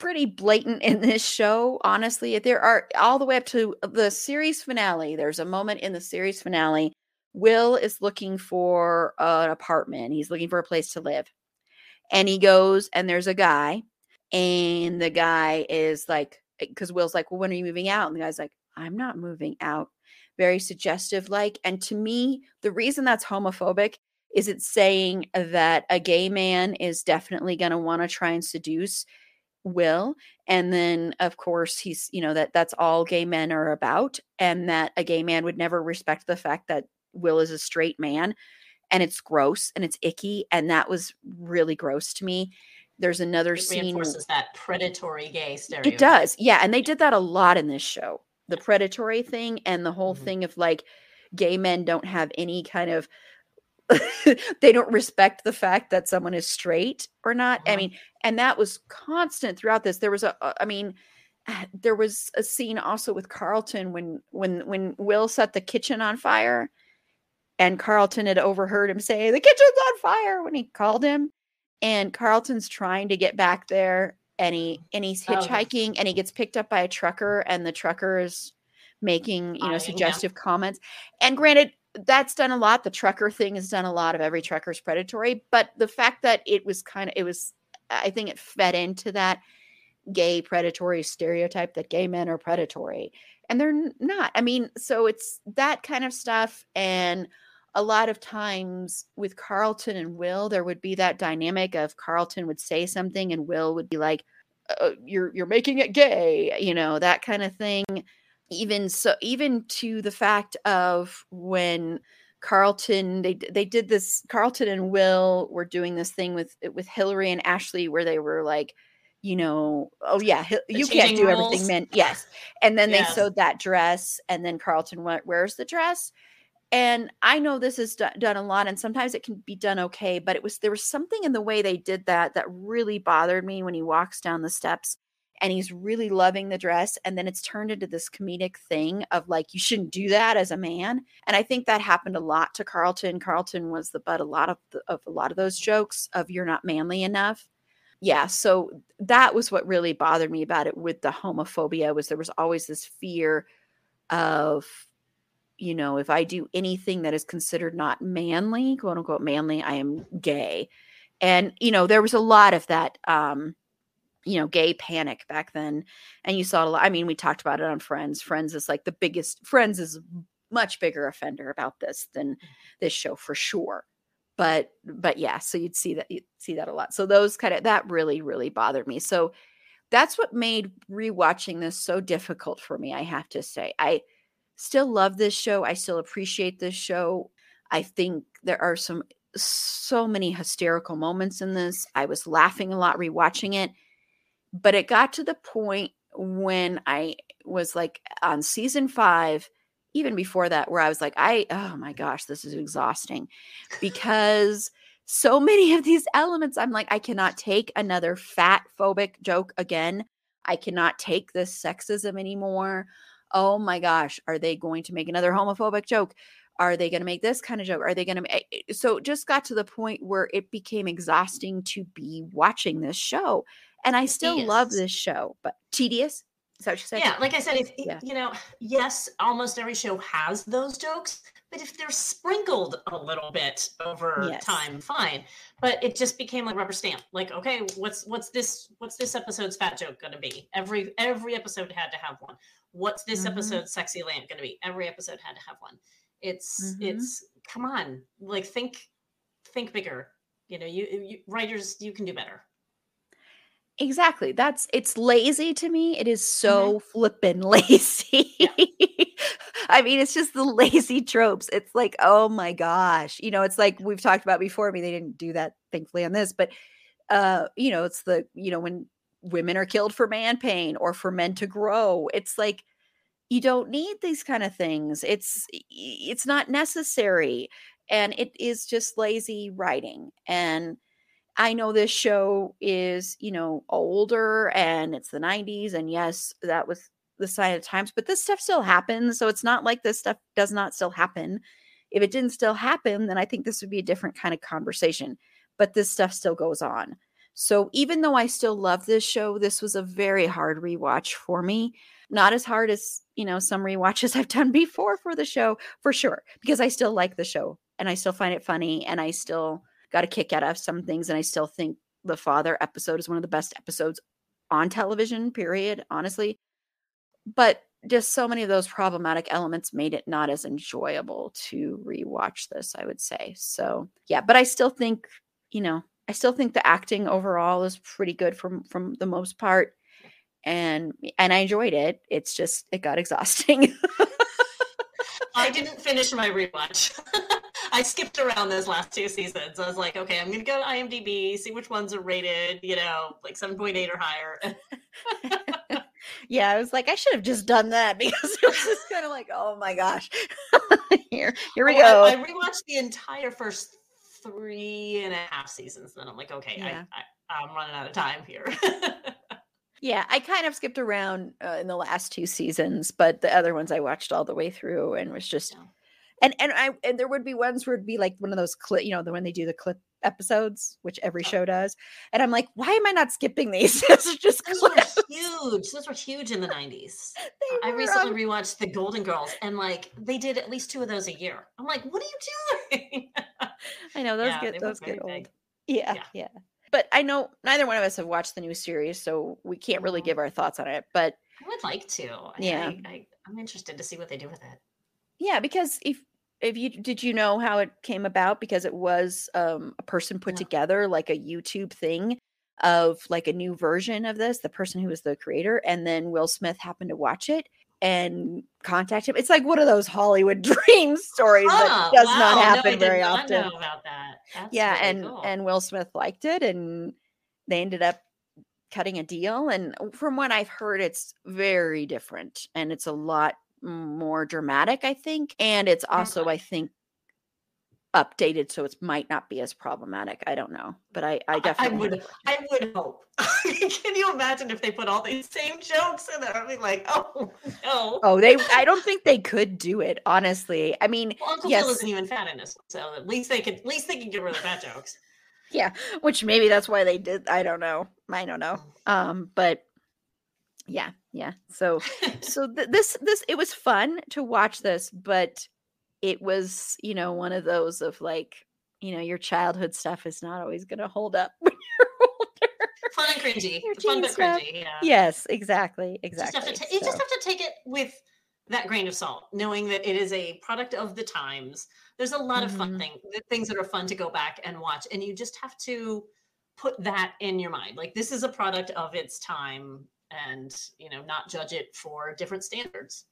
[SPEAKER 3] pretty blatant in this show, honestly. There are all the way up to the series finale. There's a moment in the series finale. Will is looking for an apartment. He's looking for a place to live. And he goes, and there's a guy, and the guy is like, eh, because Will's like, Well, when are you moving out? And the guy's like, I'm not moving out. Very suggestive, like. And to me, the reason that's homophobic is it's saying that a gay man is definitely going to want to try and seduce will and then of course he's you know that that's all gay men are about and that a gay man would never respect the fact that will is a straight man and it's gross and it's icky and that was really gross to me there's another
[SPEAKER 4] it
[SPEAKER 3] scene
[SPEAKER 4] reinforces that predatory gay stereotype
[SPEAKER 3] it does yeah and they did that a lot in this show the predatory thing and the whole mm-hmm. thing of like gay men don't have any kind of they don't respect the fact that someone is straight or not. I uh-huh. mean, and that was constant throughout this. There was a, I mean, ah, there was a scene also with Carlton when when when Will set the kitchen on fire, and Carlton had overheard him say the kitchen's on fire when he called him, and Carlton's trying to get back there, and he and he's oh. hitchhiking, oh. and he gets picked up by a trucker, and the trucker is making you know suggestive comments and granted that's done a lot. The trucker thing has done a lot of every trucker's predatory, but the fact that it was kind of it was I think it fed into that gay predatory stereotype that gay men are predatory and they're not. I mean, so it's that kind of stuff and a lot of times with Carlton and Will there would be that dynamic of Carlton would say something and Will would be like uh, you're you're making it gay, you know, that kind of thing even so even to the fact of when Carlton they they did this Carlton and Will were doing this thing with with Hilary and Ashley where they were like you know oh yeah you can't do everything men yes. And then yes. they sewed that dress and then Carlton went where's the dress? And I know this is do- done a lot and sometimes it can be done okay but it was there was something in the way they did that that really bothered me when he walks down the steps and he's really loving the dress and then it's turned into this comedic thing of like you shouldn't do that as a man. And i think that happened a lot to carlton. Carlton was the butt a lot of the, of a lot of those jokes of you're not manly enough. Yeah so that was what really bothered me about it with the homophobia was there was always this fear of you know if i do anything that is considered not manly quote unquote manly i am gay. And you know there was a lot of that um you know, gay panic back then. And you saw a lot. I mean, we talked about it on Friends. Friends is like the biggest, Friends is much bigger offender about this than mm. this show for sure. But, but yeah, so you'd see that, you'd see that a lot. So those kind of, that really, really bothered me. So that's what made rewatching this so difficult for me, I have to say. I still love this show. I still appreciate this show. I think there are some so many hysterical moments in this. I was laughing a lot rewatching it but it got to the point when I was like on season five, even before that, where I was like, I, oh my gosh, this is exhausting because so many of these elements, I'm like, I cannot take another fat phobic joke again. I cannot take this sexism anymore. Oh my gosh, are they going to make another homophobic joke? Are they going to make this kind of joke? Are they going to? So it just got to the point where it became exhausting to be watching this show. And I still tedious. love this show, but tedious. Is that what you said?
[SPEAKER 4] Yeah, like I said, if yeah. you know, yes, almost every show has those jokes, but if they're sprinkled a little bit over yes. time, fine. But it just became like rubber stamp. Like, okay, what's what's this what's this episode's fat joke gonna be? Every every episode had to have one. What's this mm-hmm. episode's sexy lamp gonna be? Every episode had to have one. It's mm-hmm. it's come on, like think think bigger. You know, you, you writers, you can do better.
[SPEAKER 3] Exactly. That's it's lazy to me. It is so mm-hmm. flippin' lazy. Yeah. I mean, it's just the lazy tropes. It's like, oh my gosh. You know, it's like we've talked about before. I mean, they didn't do that thankfully on this, but uh, you know, it's the, you know, when women are killed for man pain or for men to grow. It's like you don't need these kind of things. It's it's not necessary. And it is just lazy writing. And I know this show is, you know, older and it's the 90s. And yes, that was the sign of times, but this stuff still happens. So it's not like this stuff does not still happen. If it didn't still happen, then I think this would be a different kind of conversation. But this stuff still goes on. So even though I still love this show, this was a very hard rewatch for me. Not as hard as, you know, some rewatches I've done before for the show, for sure, because I still like the show and I still find it funny and I still got a kick out of some things. And I still think the father episode is one of the best episodes on television, period, honestly. But just so many of those problematic elements made it not as enjoyable to rewatch this, I would say. So, yeah, but I still think, you know, I still think the acting overall is pretty good from from the most part and and I enjoyed it. It's just it got exhausting.
[SPEAKER 4] I didn't finish my rewatch. I skipped around those last two seasons. I was like, okay, I'm gonna go to IMDb, see which ones are rated, you know, like 7.8 or higher.
[SPEAKER 3] yeah, I was like, I should have just done that because it was just kind of like, oh my gosh. here, here we oh, go.
[SPEAKER 4] I, I, rewatched the entire first three and a half seasons. Then I'm like, okay, yeah. I, I, I'm running out of time here.
[SPEAKER 3] Yeah, I kind of skipped around uh, in the last two seasons, but the other ones I watched all the way through and was just, and and I and there would be ones where it'd be like one of those clip, you know, the when they do the clip episodes, which every show does, and I'm like, why am I not skipping these? this is just
[SPEAKER 4] Those were huge. Those were huge in the 90s. I recently rewatched The Golden Girls and like they did at least two of those a year. I'm like, what are you doing?
[SPEAKER 3] I know those
[SPEAKER 4] Yeah,
[SPEAKER 3] get those get old. Yeah,
[SPEAKER 4] Yeah.
[SPEAKER 3] yeah. But I know neither one of us have watched the new series, so we can't really
[SPEAKER 4] Mhm.
[SPEAKER 3] give our thoughts on it. But
[SPEAKER 4] I would like to. I-
[SPEAKER 3] Yeah.
[SPEAKER 4] I, I, I'm interested to see what they do with it.
[SPEAKER 3] yeah, because if if you did you know how it came about? Because it was um, a person put
[SPEAKER 4] No.
[SPEAKER 3] together like a YouTube thing of like a new version of this. The person who was the creator, and then Will Smith happened to watch it and contact him. It's like one of those Hollywood dream stories that does
[SPEAKER 4] wow,
[SPEAKER 3] not happen
[SPEAKER 4] did
[SPEAKER 3] very
[SPEAKER 4] not
[SPEAKER 3] often.
[SPEAKER 4] about that. That's
[SPEAKER 3] yeah
[SPEAKER 4] really
[SPEAKER 3] and
[SPEAKER 4] cool.
[SPEAKER 3] and will smith liked it and they ended up cutting a deal and from what i've heard it's very different and it's a lot more dramatic i think and it's also i think updated so it might not be as problematic i don't know but i i
[SPEAKER 4] I- I
[SPEAKER 3] definitely
[SPEAKER 4] would, I would hope. Can you imagine if they put all these same jokes in there? I'd be like, oh no.
[SPEAKER 3] oh they i don't think they could do it honestly i mean
[SPEAKER 4] Well, Uncle
[SPEAKER 3] yes.
[SPEAKER 4] Phil isn't even fat in this, one, so at least they could, at least they can get rid of the fat jokes.
[SPEAKER 3] Yeah, which maybe that's why they did i don't know i don't know um but yeah yeah so so th- this this it was fun to watch this but it was you know one of those of like you know your childhood stuff is not always going to hold up when you're older
[SPEAKER 4] fun and cringy, fun but
[SPEAKER 3] stuff.
[SPEAKER 4] cringy. Yeah.
[SPEAKER 3] yes exactly
[SPEAKER 4] just
[SPEAKER 3] exactly
[SPEAKER 4] to ta- you just have to take it with that grain of salt, knowing that it is a product of the times. There's a lot of fun
[SPEAKER 3] Mhm.
[SPEAKER 4] thing, th- things that are fun to go back and watch, and you just have to put that in your mind. Like this is a product of its time, and you know, not judge it for different standards.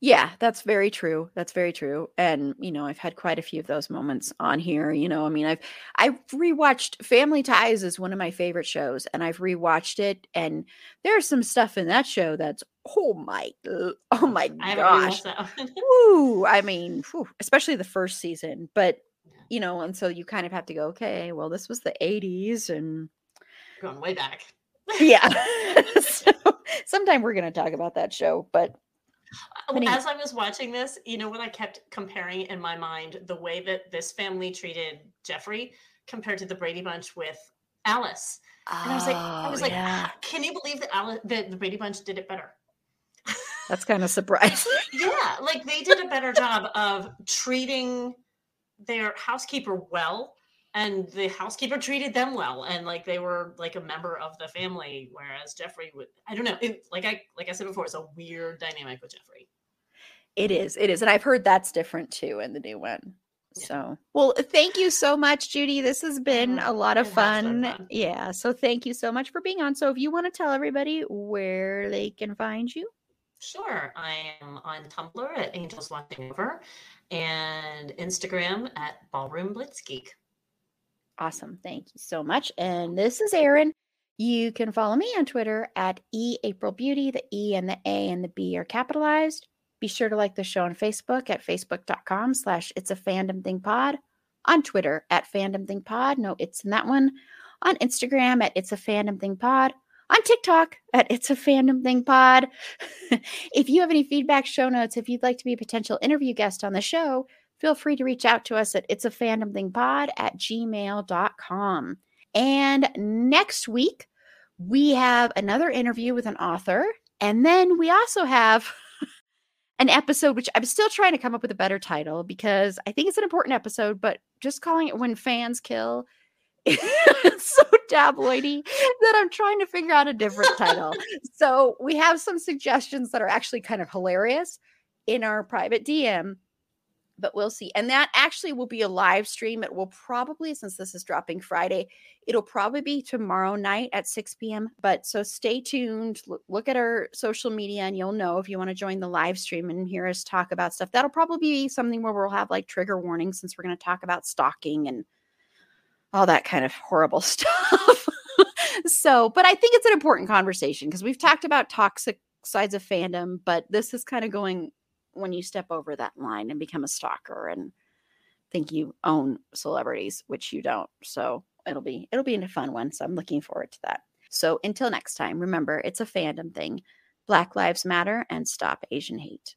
[SPEAKER 3] yeah that's very true that's very true and you know i've had quite a few of those moments on here you know i mean i've i've rewatched family ties is one of my favorite shows and i've rewatched it and there's some stuff in that show that's oh my oh my gosh
[SPEAKER 4] rewatched that one.
[SPEAKER 3] Woo, I mean, whew, especially the first season, but you know, and so you kind of have to go, okay, well, this was the 80s, and
[SPEAKER 4] Going way back.
[SPEAKER 3] Yeah. so sometime we're going to talk about that show, but
[SPEAKER 4] Uh, As I was watching this, you know what I kept comparing in my mind the way that this family treated Geoffrey compared to the Brady Bunch with Alice. And I was like, I was
[SPEAKER 3] Oh,
[SPEAKER 4] like,
[SPEAKER 3] yeah,
[SPEAKER 4] can you believe that Alice, that the Brady Bunch did it better?
[SPEAKER 3] that's kind of surprising.
[SPEAKER 4] yeah, like they did a better job of treating their housekeeper well, and the housekeeper treated them well, and like they were like a member of the family. Whereas Geoffrey would, I don't know, it, like I like I said before, it's a weird dynamic with Geoffrey.
[SPEAKER 3] it is, it is. And I've heard that's different too in the new one.
[SPEAKER 4] Yeah.
[SPEAKER 3] So, well, thank you so much, Judy. This has been a lot of fun.
[SPEAKER 4] fun.
[SPEAKER 3] Yeah. So, thank you so much for being on. So, if you want to tell everybody where they can find you,
[SPEAKER 4] Sure. I am on Tumblr at Angels Watching Over and Instagram at Ballroom Blitzgeek.
[SPEAKER 3] Awesome. Thank you so much. And this is Erin. You can follow me on Twitter at E April Beauty. The E and the A and the B are capitalized. Be sure to like the show on Facebook at facebook.com slash it's a fandom thing pod. On Twitter at fandom thing pod. No, it's in that one. On Instagram at it's a fandom thing pod. On TikTok at it's a fandom thing pod. if you have any feedback, show notes, if you'd like to be a potential interview guest on the show, feel free to reach out to us at it's a fandom thing pod at gmail.com. And next week, we have another interview with an author. And then we also have an episode, which I'm still trying to come up with a better title because I think it's an important episode, but just calling it When Fans Kill it's so tabloidy that I'm trying to figure out a different title. so we have some suggestions that are actually kind of hilarious in our private DM, but we'll see. And that actually will be a live stream. It will probably, since this is dropping Friday, it'll probably be tomorrow night at 6 p.m. But so stay tuned. Look, look at our social media and you'll know if you want to join the live stream and hear us talk about stuff. That'll probably be something where we'll have like trigger warnings since we're going to talk about stalking and all that kind of horrible stuff. so, but I think it's an important conversation because we've talked about toxic sides of fandom, but this is kind of going when you step over that line and become a stalker and think you own celebrities, which you don't. So it'll be it'll be a fun one. So I'm looking forward to that. So until next time, remember it's a fandom thing. Black Lives Matter and stop Asian hate.